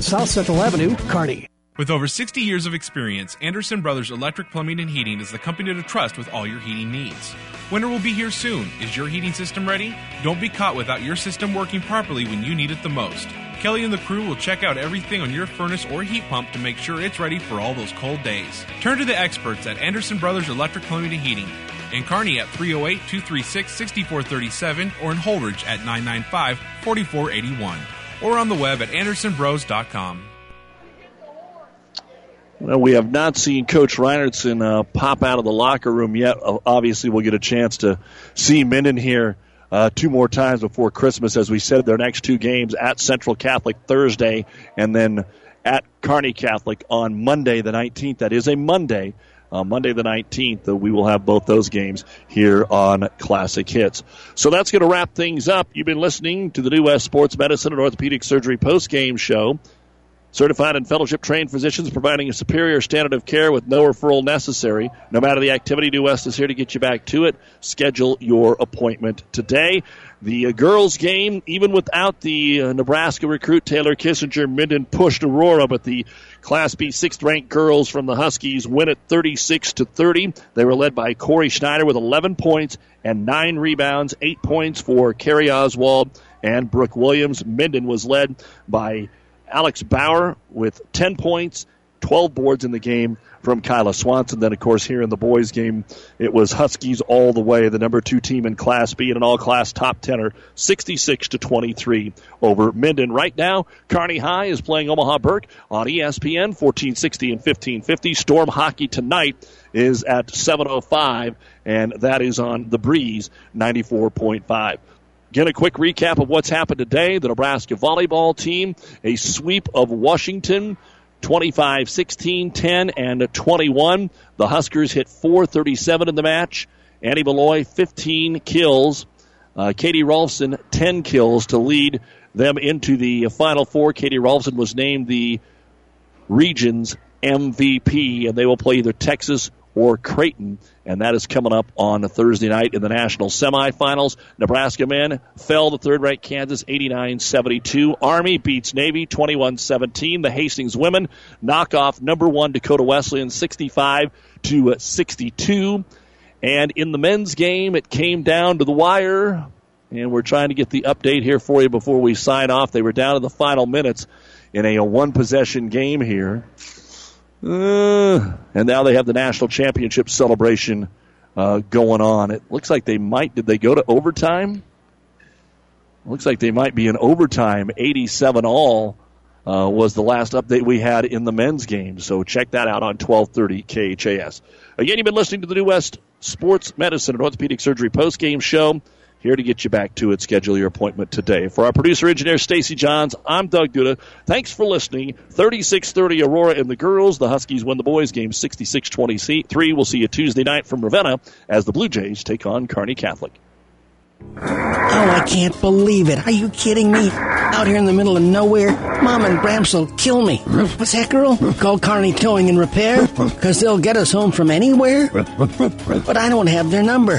South Central Avenue, Kearney. With over 60 years of experience, Anderson Brothers Electric Plumbing and Heating is the company to trust with all your heating needs. Winter will be here soon. Is your heating system ready? Don't be caught without your system working properly when you need it the most. Kelly and the crew will check out everything on your furnace or heat pump to make sure it's ready for all those cold days. Turn to the experts at Anderson Brothers Electric Plumbing and Heating. In Kearney at 308 236 6437 or in Holdrege at 995 4481 or on the web at andersonbros.com. Well, we have not seen Coach Reinertson uh, pop out of the locker room yet. Obviously, we'll get a chance to see Minden here uh, two more times before Christmas, as we said. Their next two games at Central Catholic Thursday, and then at Kearney Catholic on Monday the 19th. That is a Monday. Uh, Monday the 19th, uh, we will have both those games here on Classic Hits. So that's going to wrap things up. You've been listening to the New West Sports Medicine and Orthopedic Surgery post game show. Certified and fellowship trained physicians providing a superior standard of care with no referral necessary. No matter the activity, New West is here to get you back to it. Schedule your appointment today. The uh, girls' game, even without the uh, Nebraska recruit Taylor Kissinger, Minden pushed Aurora, but the Class B sixth-ranked girls from the Huskies win at 36 to 30. They were led by Corey Schneider with 11 points and nine rebounds, eight points for Carrie Oswald and Brooke Williams. Minden was led by Alex Bauer with 10 points, 12 boards in the game from Kyla Swanson. Then, of course, here in the boys' game, it was Huskies all the way, the number two team in Class B and an all-class top tenor, 66 to 23 over Minden. Right now, Kearney High is playing Omaha Burke on ESPN 1460 and 1550. Storm hockey tonight is at 7:05, and that is on the Breeze 94.5. Again, a quick recap of what's happened today. The Nebraska volleyball team, a sweep of Washington, 25 16, 10, and 21. The Huskers hit 437 in the match. Annie Malloy, 15 kills. Uh, Kadie Rolfzen, 10 kills to lead them into the Final Four. Kadie Rolfzen was named the region's MVP, and they will play either Texas or Creighton, and that is coming up on Thursday night in the national semifinals. Nebraska men fell to third-ranked Kansas 89-72. Army beats Navy 21-17. The Hastings women knock off number one Dakota Wesleyan 65 to 62. And in the men's game, it came down to the wire, and we're trying to get the update here for you before we sign off. They were down to the final minutes in a one-possession game here. Uh, and now they have the national championship celebration uh, going on. It looks like they might. Did they go to overtime? Looks like they might be in overtime. 87 all uh, was the last update we had in the men's game. So check that out on 1230 KHAS. Again, you've been listening to the New West Sports Medicine and Orthopedic Surgery post game show. Here to get you back to it. Schedule your appointment today. For our producer engineer Stacy Johns, I'm Doug Duda. Thanks for listening. 36-30 Aurora and the girls. The Huskies win the boys game 66-23. We'll see you Tuesday night from Ravenna as the Blue Jays take on Kearney Catholic. Oh, I can't believe it. Are you kidding me? Out here in the middle of nowhere, Mom and Bramps will kill me. What's that, girl? Call Kearney Towing and Repair? Because they'll get us home from anywhere? But I don't have their number.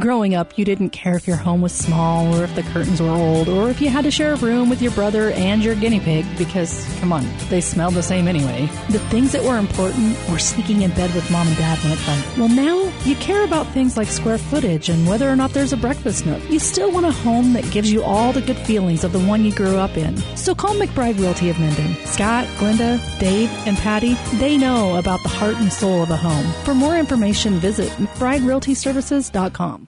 Growing up, you didn't care if your home was small or if the curtains were old or if you had to share a room with your brother and your guinea pig because, come on, they smelled the same anyway. The things that were important were sneaking in bed with mom and dad when it went. Well, now you care about things like square footage and whether or not there's a breakfast nook. You still want a home that gives you all the good feelings of the one you grew up in. So call McBride Realty of Minden. Scott, Glenda, Dave, and Patty, they know about the heart and soul of a home. For more information, visit McBrideRealtyServices.com.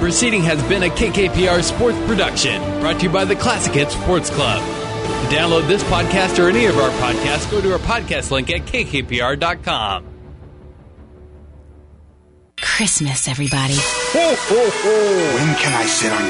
proceeding has been a KKPR sports production brought to you by the Classic Hit Sports Club. To download this podcast or any of our podcasts, go to our podcast link at kkpr.com. Christmas, everybody. When can I sit on